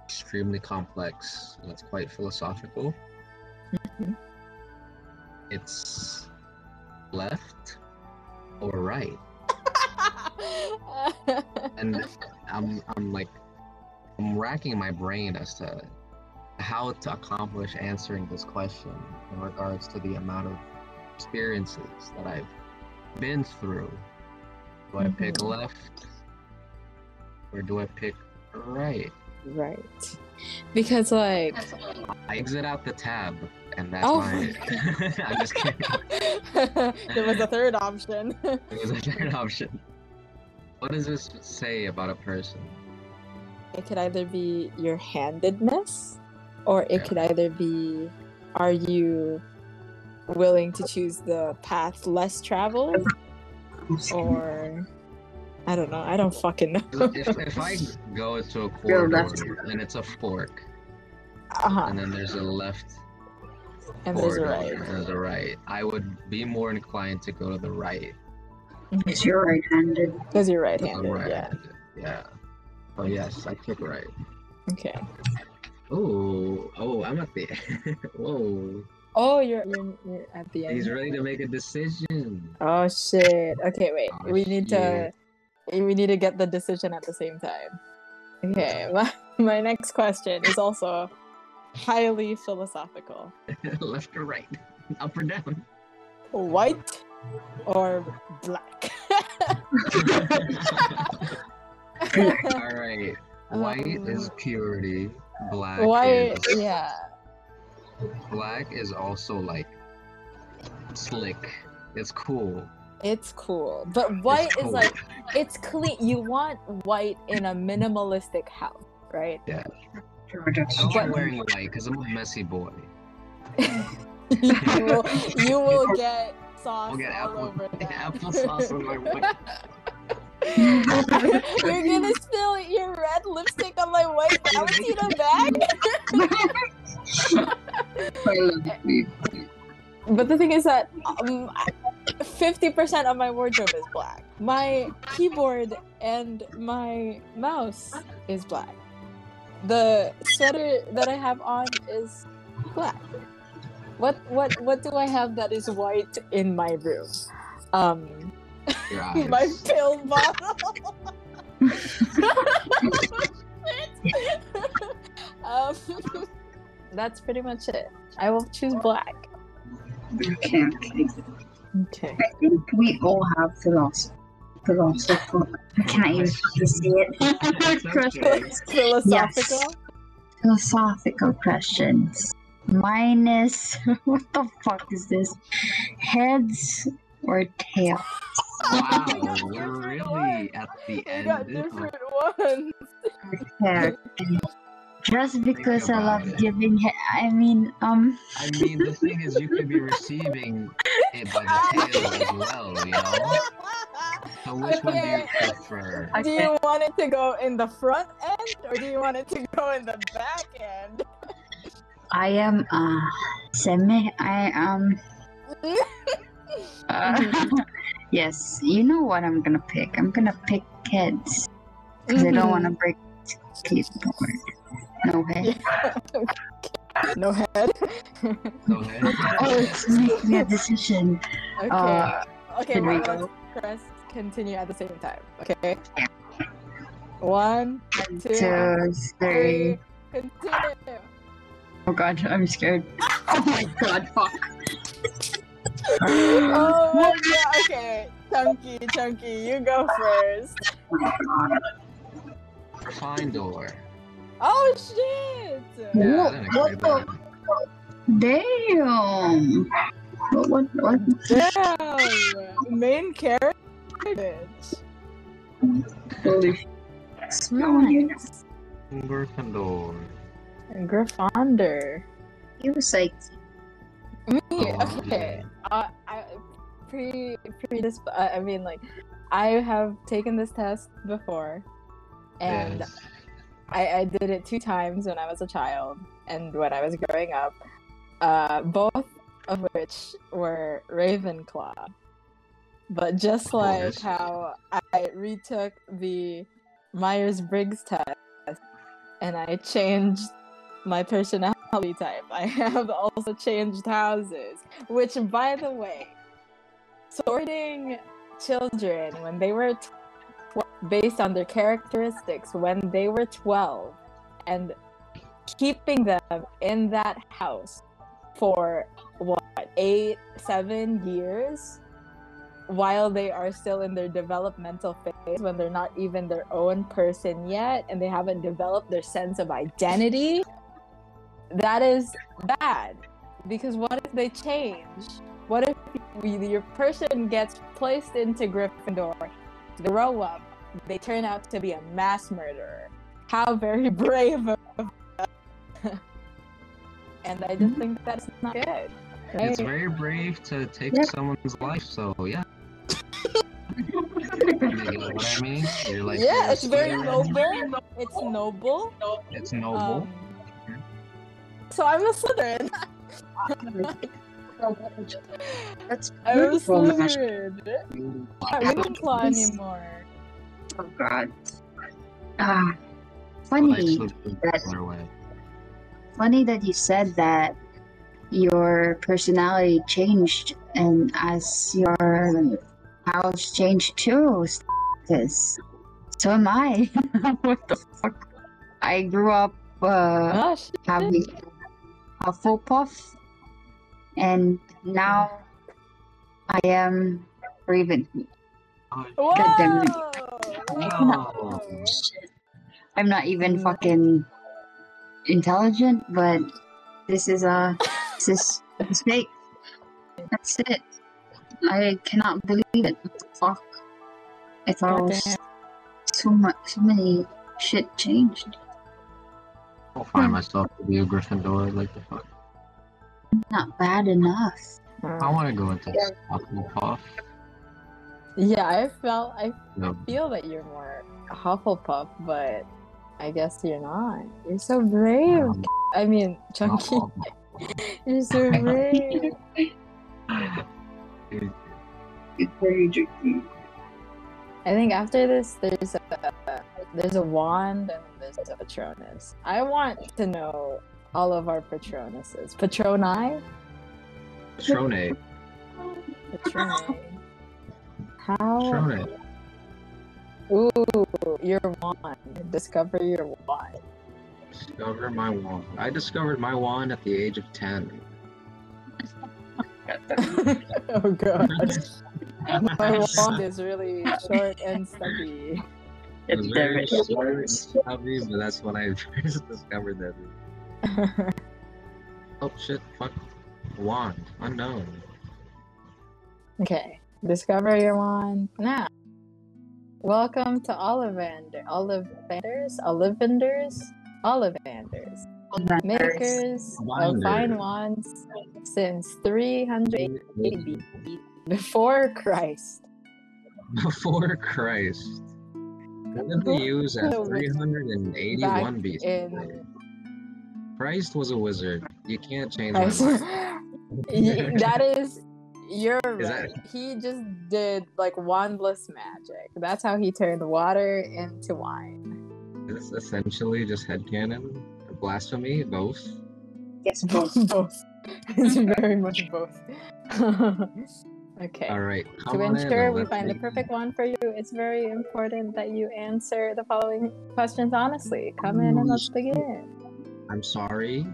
extremely complex and it's quite philosophical. Mhm. It's left or right, and I'm I'm like I'm racking my brain as to how to accomplish answering this question in regards to the amount of experiences that I've been through. Do I pick Mhm. left or do I pick right? right. Because like I exit out the tab, and that's Oh my. my I'm just kidding. there was a third option. It was a third option. What does this say about a person? It could either be your handedness, or it Yeah. could either be are you willing to choose the path less traveled, or I don't know. I don't fucking know. If, if I go to a Real corridor and it's a fork, uh-huh. and then there's a left And there's a right. there's a right, I would be more inclined to go to the right. Because you're right-handed. Because you're I'm right-handed. Yeah. Yeah. Oh yes, I took right. Okay. Oh, oh, I'm at the. Whoa, Oh, you're, you're you're at the end. he's ready to make a decision. Oh shit. Okay, wait. Oh, we need to we need to get the decision at the same time. Okay, my, my next question is also highly philosophical. Left or right? Up or down? White or black? All right. White is Um, purity. Black White, is yeah. black is also like slick. It's cool. It's cool. But white It's is cool. like it's clean. You want white in a minimalistic house, right? Yeah. I don't But- like wearing white because I'm a messy boy. you will you will get sauce I'll get all apple, over that. applesauce on my white. You're gonna spill your red lipstick on my white Valentino bag? I love you. But the thing is that um, 50% of my wardrobe is black. My keyboard and my mouse is black. The sweater that I have on is black. What what what do I have that is white in my room? Um Your eyes. my pill bottle. um, that's pretty much it. I will choose black. Okay, okay. Okay. I think we all have philosophy. Philosophical. I can't even fucking say it. Questions. Philosophical. Philosophical questions. Minus. what the fuck is this? Heads or tails? Wow, we're really at the end. We end. got different ones. Okay. Just because I love it. giving he- I mean, um, I mean, the thing is, you could be receiving it by the tail as well, you know? So which one do you Okay. prefer? Do you want it to go in the front end or do you want it to go in the back end? I am uh semi. I um. Uh, yes, you know what I'm gonna pick. I'm gonna pick heads because I don't want to break keyboard. No head. No head. Go ahead. Oh, it's making a decision. okay. Uh, okay, here we go. let's press continue at the same time. Okay. One, One, two, two, three. three, continue. Oh god, I'm scared. Oh my god, fuck. Oh my god, okay. Chunky, Chunky, you go first. Fine door. Oh shit! Yeah, What- what the- Damn. What? What? what? Damn! Main character. Holy. Nice. Gryffindor. Gryffindor. He was like, Me, Oh, okay. Uh, I pre pre this. Uh, I mean, like, I have taken this test before, and Yes. I, I did it two times when I was a child and when I was growing up. Uh, both of which were Ravenclaw. But just like how I retook the Myers Briggs test and I changed my personality type, I have also changed houses. Which, by the way, sorting children when they were tw- based on their characteristics when they were 12 and keeping them in that house for what eight seven years while they are still in their developmental phase when they're not even their own person yet and they haven't developed their sense of identity that is bad because what if they change what if you- your person gets placed into gryffindor they grow up they turn out to be a mass murderer how very brave of and i just think that's not good It's very brave to take Yeah. someone's life, so yeah. You get what I mean? You're like, yeah you're it's very noble it's noble It's noble. Um, so i'm a slytherin That's i'm a beautiful. slytherin not ravenclaw anymore Oh god. Ah, funny. Slytherin that- Funny that you said that your personality changed and as your house changed too. Because so am I. what the fuck? I grew up uh, oh shit. having Hufflepuff, and now I am Raven. Whoa! God damn it. Whoa! I'm not even fucking intelligent, but this is a this is this is. That's it. I cannot believe it. What the fuck? I thought it was so much, so many shit changed. I'll find myself to be a Gryffindor. Like the fuck. Not bad enough. I want to go into Hufflepuff. Yeah, I felt I No, feel that you're more Hufflepuff, but I guess you're not. You're so brave. um, I mean, Chunky, Hufflepuff. You're so brave. Good for you, Juki. I think after this, there's a there's a wand and there's a Patronus. I want to know all of our Patronuses. Patroni? Trone. Patroni. How? Trone. Ooh, your wand. Discover your wand. Discover my wand. I discovered my wand at the age of 10. oh god. My wand is really short and stubby. It's very short and stubby, but that's when I first discovered that. Oh shit, fuck. Wand. Unknown. okay. Discover your wand now. Welcome to Ollivander. Ollivanders? Ollivanders? Ollivanders. Makers of Winder. fine wands since 380 BC before Christ. Before Christ. What did they use at 381 BC? in- Christ was a wizard. You can't change Christ. my mind. Y- that is you're Is right. that- He just did like wandless magic. That's how he turned water into wine. Is this essentially just headcanon? Or blasphemy? Both? Yes, both. both. It's very much both. okay. Alright. To ensure we find the perfect one for you, it's very important that you answer the following questions honestly. Come in and let's begin. I'm sorry.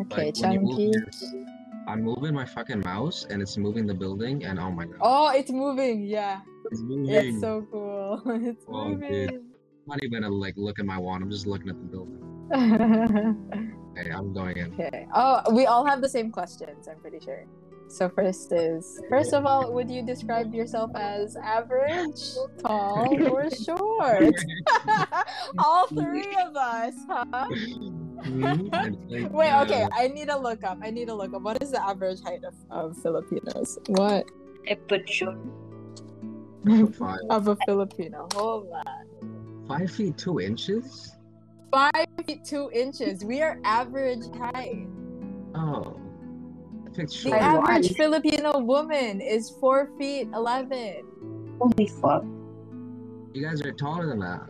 Okay, but when you move Chunky. I'm moving my fucking mouse and it's moving the building and oh my god. Oh, it's moving. Yeah, it's moving. it's so cool. It's Oh, dude. moving. I'm not even gonna like look at my wand. I'm just looking at the building. Okay, I'm going in. okay. Oh, we all have the same questions. I'm pretty sure. So first is first of all, would you describe yourself as average, tall, or short? all three of us, huh? I think, Wait, okay. I need to look up. I need to look up. What is the average height of, of Filipinos? What I put short. Five, of a Filipino? Hold on. five feet two inches? Five feet two inches. We are average height. Oh. I picked The average Filipino woman is four feet eleven. Holy fuck. You guys are taller than that.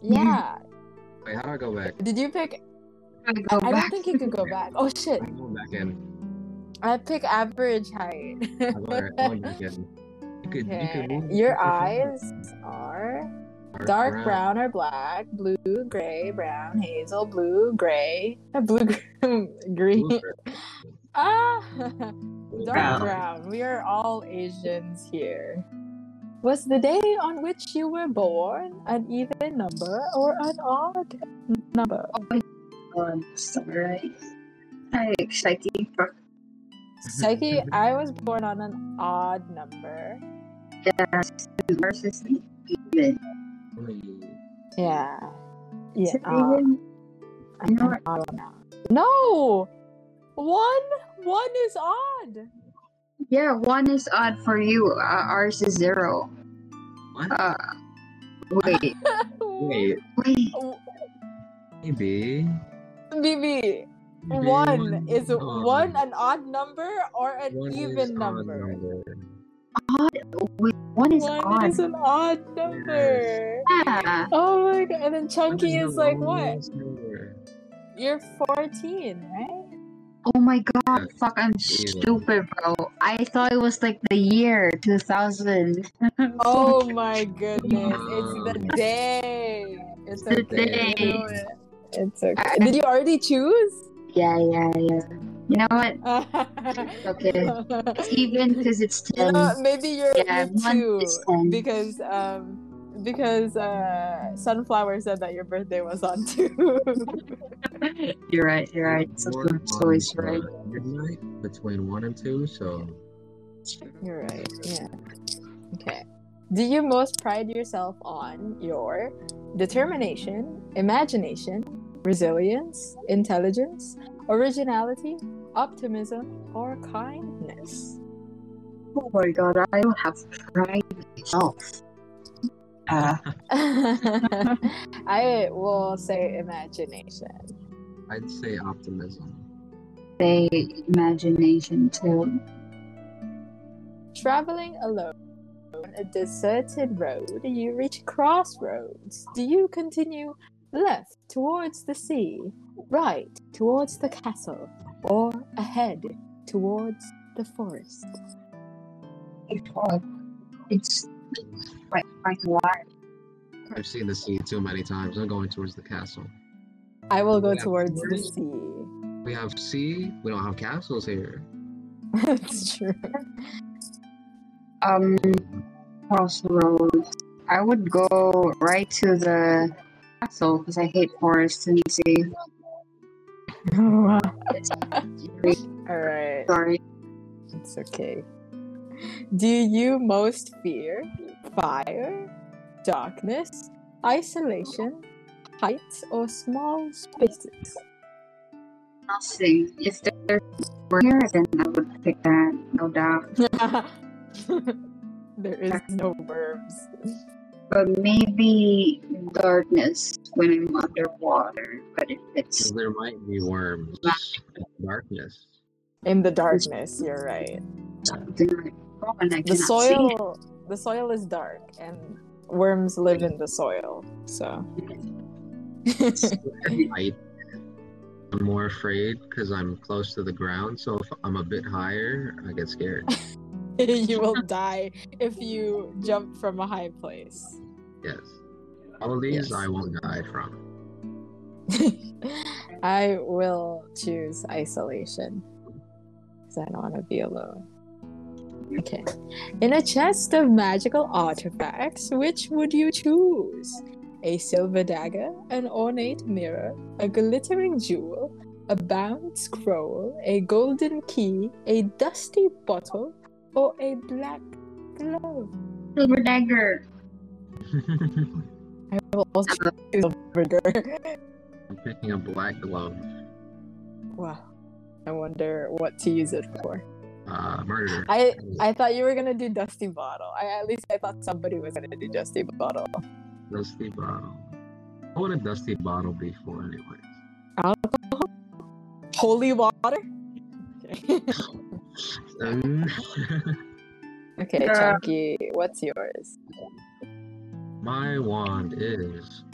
Yeah. Wait, how do I go back? Did you pick? I go I don't back. think you could go back. Oh shit! I'm going back in. I pick average height. I'm going I'm going back in. You could, you okay. could move Your eyes are dark brown or black, blue, gray, brown, hazel, blue, gray, blue, green. Blue- Ah, dark Brown. brown. We are all Asians here. Was the day on which you were born an even number or an odd number? God, alright. Hi, Psyche. Fuck. Psyche, I was born on an odd number. Yes. Ours is even. Yeah. Yeah. Is it uh, even? I'm know odd now. No! One! One is odd! Yeah, one is odd for you. Uh, ours is zero. What? Uh, wait, Wait, wait. maybe. BB, maybe one is odd. one an odd number or an One even odd number? Odd. Wait, one is One odd. is an odd number. Yeah. Oh my god! And then Chunky the is like, what? number? You're 14, right? Oh my god, fuck, I'm Even. stupid, bro. I thought it was like the year 2000. Oh my goodness! It's the day. It's The okay. day. You know it. It's okay. Did you already choose? yeah, yeah, yeah. You know what? Okay. It's even because it's You 10. know, maybe you're, Yeah, you're two because um because uh sunflower said that your birthday was on two. You're right, you're right. Born Sometimes always on, right. uh, Midnight between one and two, so You're right. Yeah. Okay. Do you most pride yourself on your determination, imagination, resilience, intelligence, originality, optimism, or kindness? Oh my god, I don't have pride myself. Uh, I will say imagination. I'd say optimism. say imagination too. Traveling alone on a deserted road, you reach a crossroads. Do you continue left towards the sea, right towards the castle, or ahead towards the forest? It's hard. It's quite quite wide. I've seen the sea too many times. I'm going towards the castle. I will go towards the sea. We have sea. We don't have castles here. That's true. Um, crossroads. I would go right to the castle because I hate forests and sea. All It's right, sorry. it's okay. Do you most fear fire, darkness, isolation, heights, or small spaces? Nothing. If there were here, then I would pick that, no doubt. there is no worms. But maybe darkness when I'm underwater. But if it's 'Cause There might be worms in darkness. In the darkness, you're right. something like oh, The cannot soil, the soil is dark, and worms live in the soil. So. I'm more afraid because I'm close to the ground. So if I'm a bit higher, I get scared. you will die if you jump from a high place. Yes. All of these Yes. I won't die from. I will choose isolation because I don't want to be alone. Okay. In a chest of magical artifacts, which would you choose? A silver dagger, an ornate mirror, a glittering jewel, a bound scroll, a golden key, a dusty bottle, or a black glove? Silver dagger. I will also uh-huh. choose silver dagger. I'm picking a black glove. Wow. I wonder what to use it for. Uh, murder. I I thought you were gonna do Dusty Bottle. I at least I thought somebody was gonna do Dusty Bottle. Dusty bottle. What would a dusty bottle be for, anyways? Alcohol? Holy water? Okay, Um, okay Uh, Chunky, what's yours? my wand is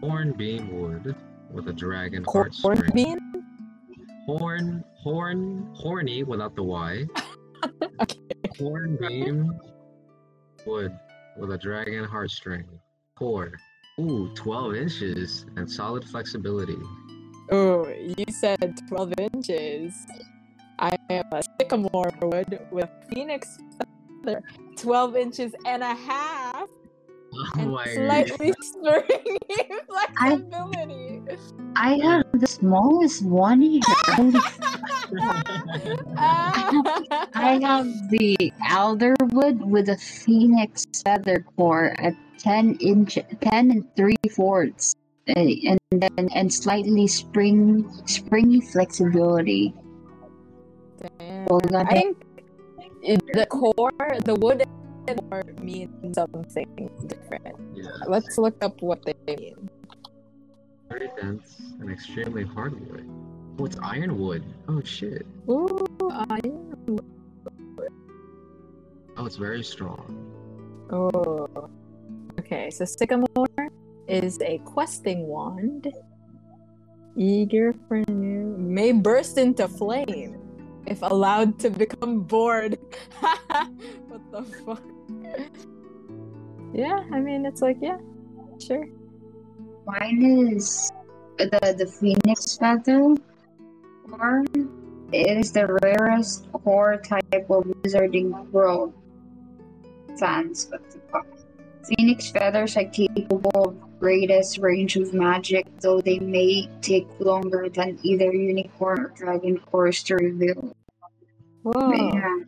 hornbeam wood with a dragon Corn heartstring. bean? Horn, horn, horny without the Y. horn Hornbeam wood with a dragon heartstring. Core. Ooh, 12 inches and solid flexibility. Oh, you said 12 inches. I am a sycamore wood with phoenix feather, 12 inches and a half, Oh and my slightly springy flexibility. I have the smallest one here. I have the alderwood with a phoenix feather core at 10 inch 10 and 3 fourths uh, and then and slightly spring springy flexibility Damn. well I think the core, the wood and core mean something different. Yeah, Let's look up what they mean. very dense and extremely hard wood. Oh, it's ironwood. Oh shit. Ooh, iron. Oh, it's very strong. Oh. Okay, so sycamore is a questing wand. Eager for new, may burst into flame if allowed to become bored. what the fuck? Yeah, I mean, it's like, yeah, sure. mine is the the phoenix feather core it is the rarest core type of wizarding world fans what the fuck phoenix feathers are capable of greatest range of magic though they may take longer than either unicorn or dragon cores to reveal Whoa, yeah.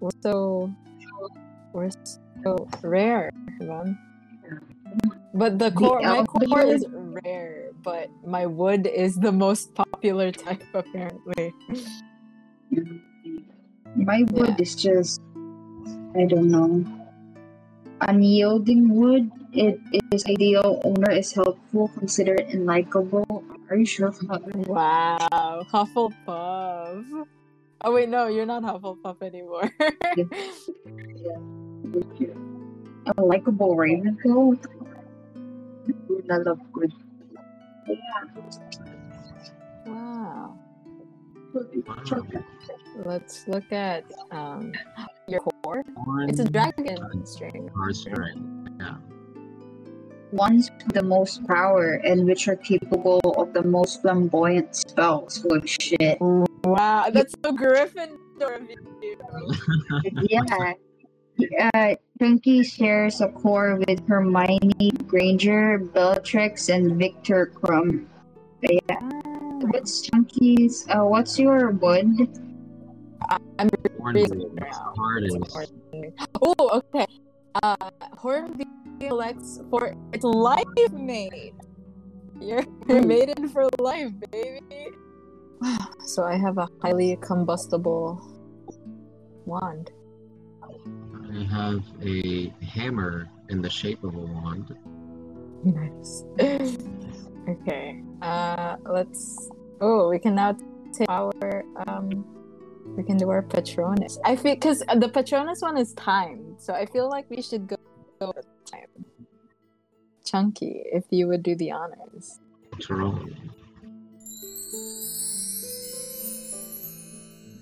we're so, we're so rare. But the core, my core is rare, but my wood is the most popular type, apparently. My wood is just, I don't know. Unyielding wood. It is ideal. Owner is helpful, considerate, and likable. Are you sure about that? Wow, Hufflepuff. Oh wait, no, you're not Hufflepuff anymore. A likable Ravenclaw. I love good. wow. Wow. Let's look at um your core. One It's a dragon string. Or string. Yeah. Ones with the most power and which are capable of the most flamboyant spells. Holy shit. Wow, that's so Gryffindor of you. yeah. Uh, Twinkie shares a core with Hermione Granger, Bellatrix, and Viktor Krum. Yeah. What's Chunky's? Uh, what's your wood? I'm Hornbeam. reason now. Oh, okay. Uh, Hornbeam collects for its life mate. You're, you're mated for life, baby. So I have a highly combustible wand. I have a hammer in the shape of a wand. Nice. okay. Uh, let's. Oh, we can now take our um. We can do our Patronus. I feel because the Patronus one is timed, so I feel like we should go, go with time. Chunky, if you would do the honors. Patron.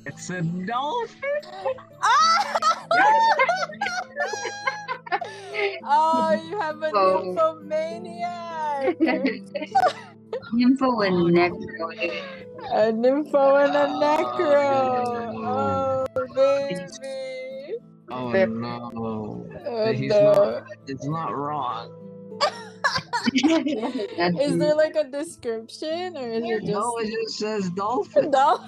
It's a dolphin. oh, you have a Oh. nymphomaniac! Nympho and Necro. a nympho and a necro! Oh, baby! Oh Pep- no. Oh, He's no. not. It's not wrong. Is there like a description or is it just No, it just says dolphin. no?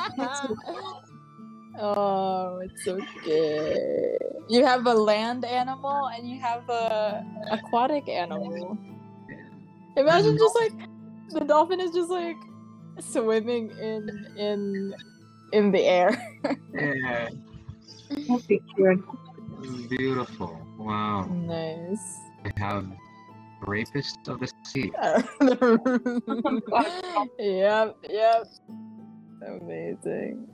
oh, it's okay. You have a land animal and you have a aquatic animal. Imagine mm-hmm. just like the dolphin is just like swimming in in in the air. Yeah. Picture. Beautiful. Wow. nice. I have rapist of the sea. yep, yep. Amazing.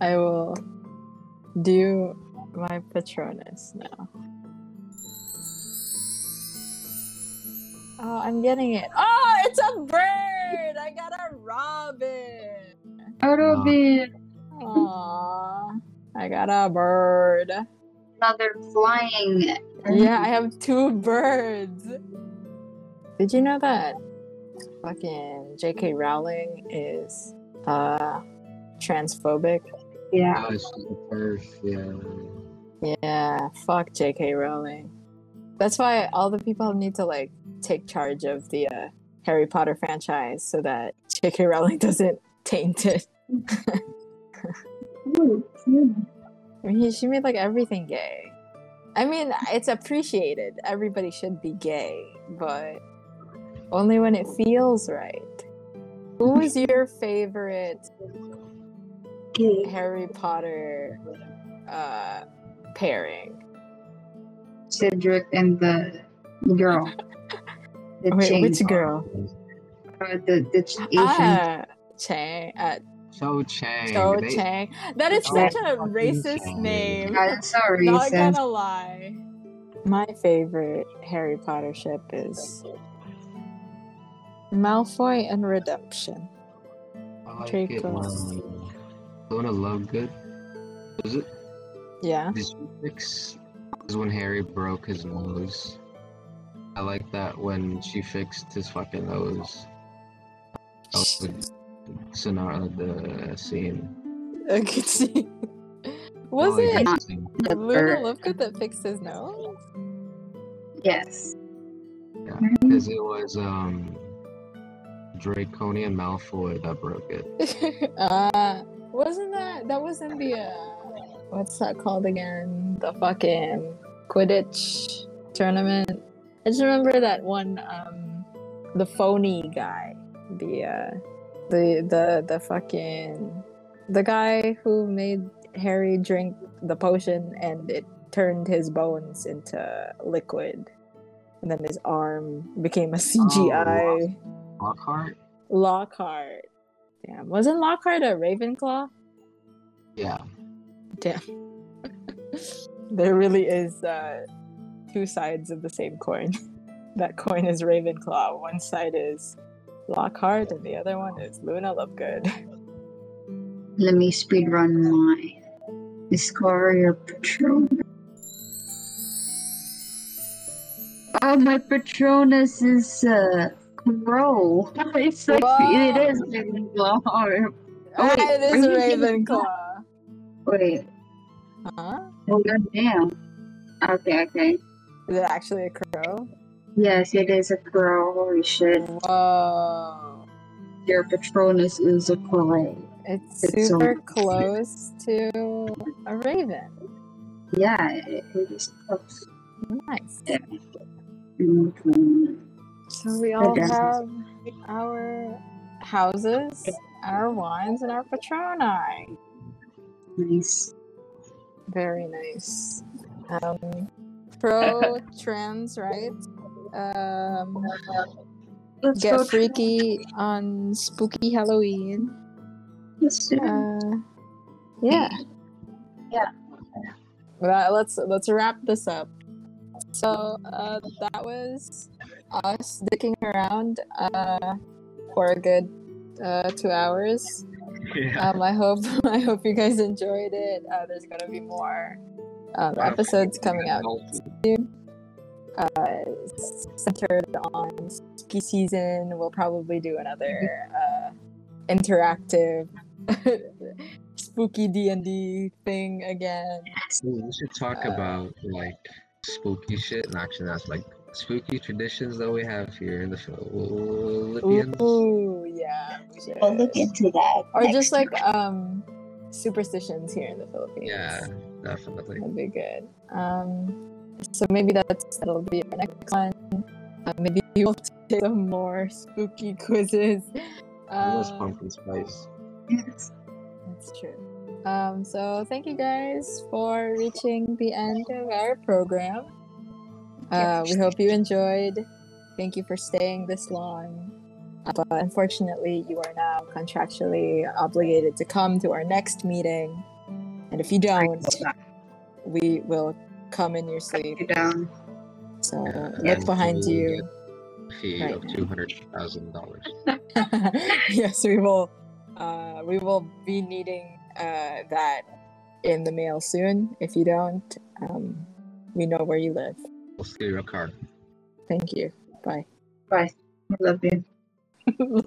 I will do my Patronus now. Oh, I'm getting it. Oh, it's a bird! I got a robin. A Robin. Aww. I got a bird. Another flying. Yeah, I have two birds. Did you know that fucking J.K. Rowling is uh transphobic? Yeah. Oh, she's the first. Yeah. Yeah, fuck J.K. Rowling. That's why all the people need to like take charge of the uh, Harry Potter franchise so that J.K. Rowling doesn't taint it. Ooh. I mean, she made like everything gay. I mean, it's appreciated. Everybody should be gay, but only when it feels right. Who was your favorite Okay. Harry Potter uh, pairing? Cedric and the girl. The Wait, chain- which girl? uh, the the ch- Asian. Ah, Chang. Uh, Cho Chang. Cho they- Chang. That is Oh, such a racist Chang. name. I'm sorry, Not sis. gonna lie. My favorite Harry Potter ship is Malfoy and Redemption. I like Draco. it when Luna Lovegood. Was it? Yeah. Did she fix? Is when Harry broke his nose. I like that when she fixed his fucking nose. That was a scenario, the scene. I could see. Was Really it good scene. The Luna bird. Lovegood that fixed his nose? Yes. Yeah, because it was um Draconian Malfoy that broke it. uh, wasn't that that was in the uh, what's that called again? The fucking Quidditch tournament. I just remember that one um the phony guy. The uh the the the fucking the guy who made Harry drink the potion and it turned his bones into liquid, and then his arm became a CGI Lockhart? Lockhart. Damn, wasn't Lockhart a Ravenclaw? Yeah. Damn. there really is uh, two sides of the same coin. that coin is Ravenclaw. One side is Lockhart, and the other one is Luna Lovegood. Let me speedrun my discover your patron. Oh, my Patronus is uh, Crow. It's like it Wow. is Ravenclaw. Oh, wait, it is are a Ravenclaw. Wait, Huh? oh god damn. Okay, okay. Is it actually a crow? Yes, it is a crow. Holy shit. Whoa. Your Patronus is a crow. It's It's so- super close to a raven. Yeah, it, it is close. Nice. Mhm. So we all have our houses, our wines, and our patroni. Nice. Very nice. Um, pro trans rights. Um, Let's get go freaky on spooky Halloween. Let's do. Uh, yeah. Yeah. Well, let's let's wrap this up. So uh, that was us dicking around uh, for a good uh, two hours. Yeah. Um, I hope I hope you guys enjoyed it. Uh, there's gonna be more um, episodes coming out uh, centered on spooky season. We'll probably do another uh, interactive spooky D and D thing again. We we should talk Uh, about like spooky shit, and actually that's like spooky traditions that we have here in the Philippines. Ooh, yeah. we should. We'll look into that. Or just like um superstitions here in the Philippines. Yeah, definitely. That'd be good. Um, so maybe that's that'll be our next one. Uh, maybe we'll take some more spooky quizzes. Those Um, pumpkin spice. Yes. That's true. Um, so thank you guys for reaching the end of our program. Uh, we hope you enjoyed. Thank you for staying this long. Uh, But unfortunately, you are now contractually obligated to come to our next meeting. And if you don't, we will come in your sleep. you down. So Yeah, look behind and you. we'll get a Fee right of two hundred thousand dollars. yes, we will. Uh, we will be needing uh, that in the mail soon. If you don't, um, we know where you live. We'll steal your car. Thank you. Bye. Bye. I love you.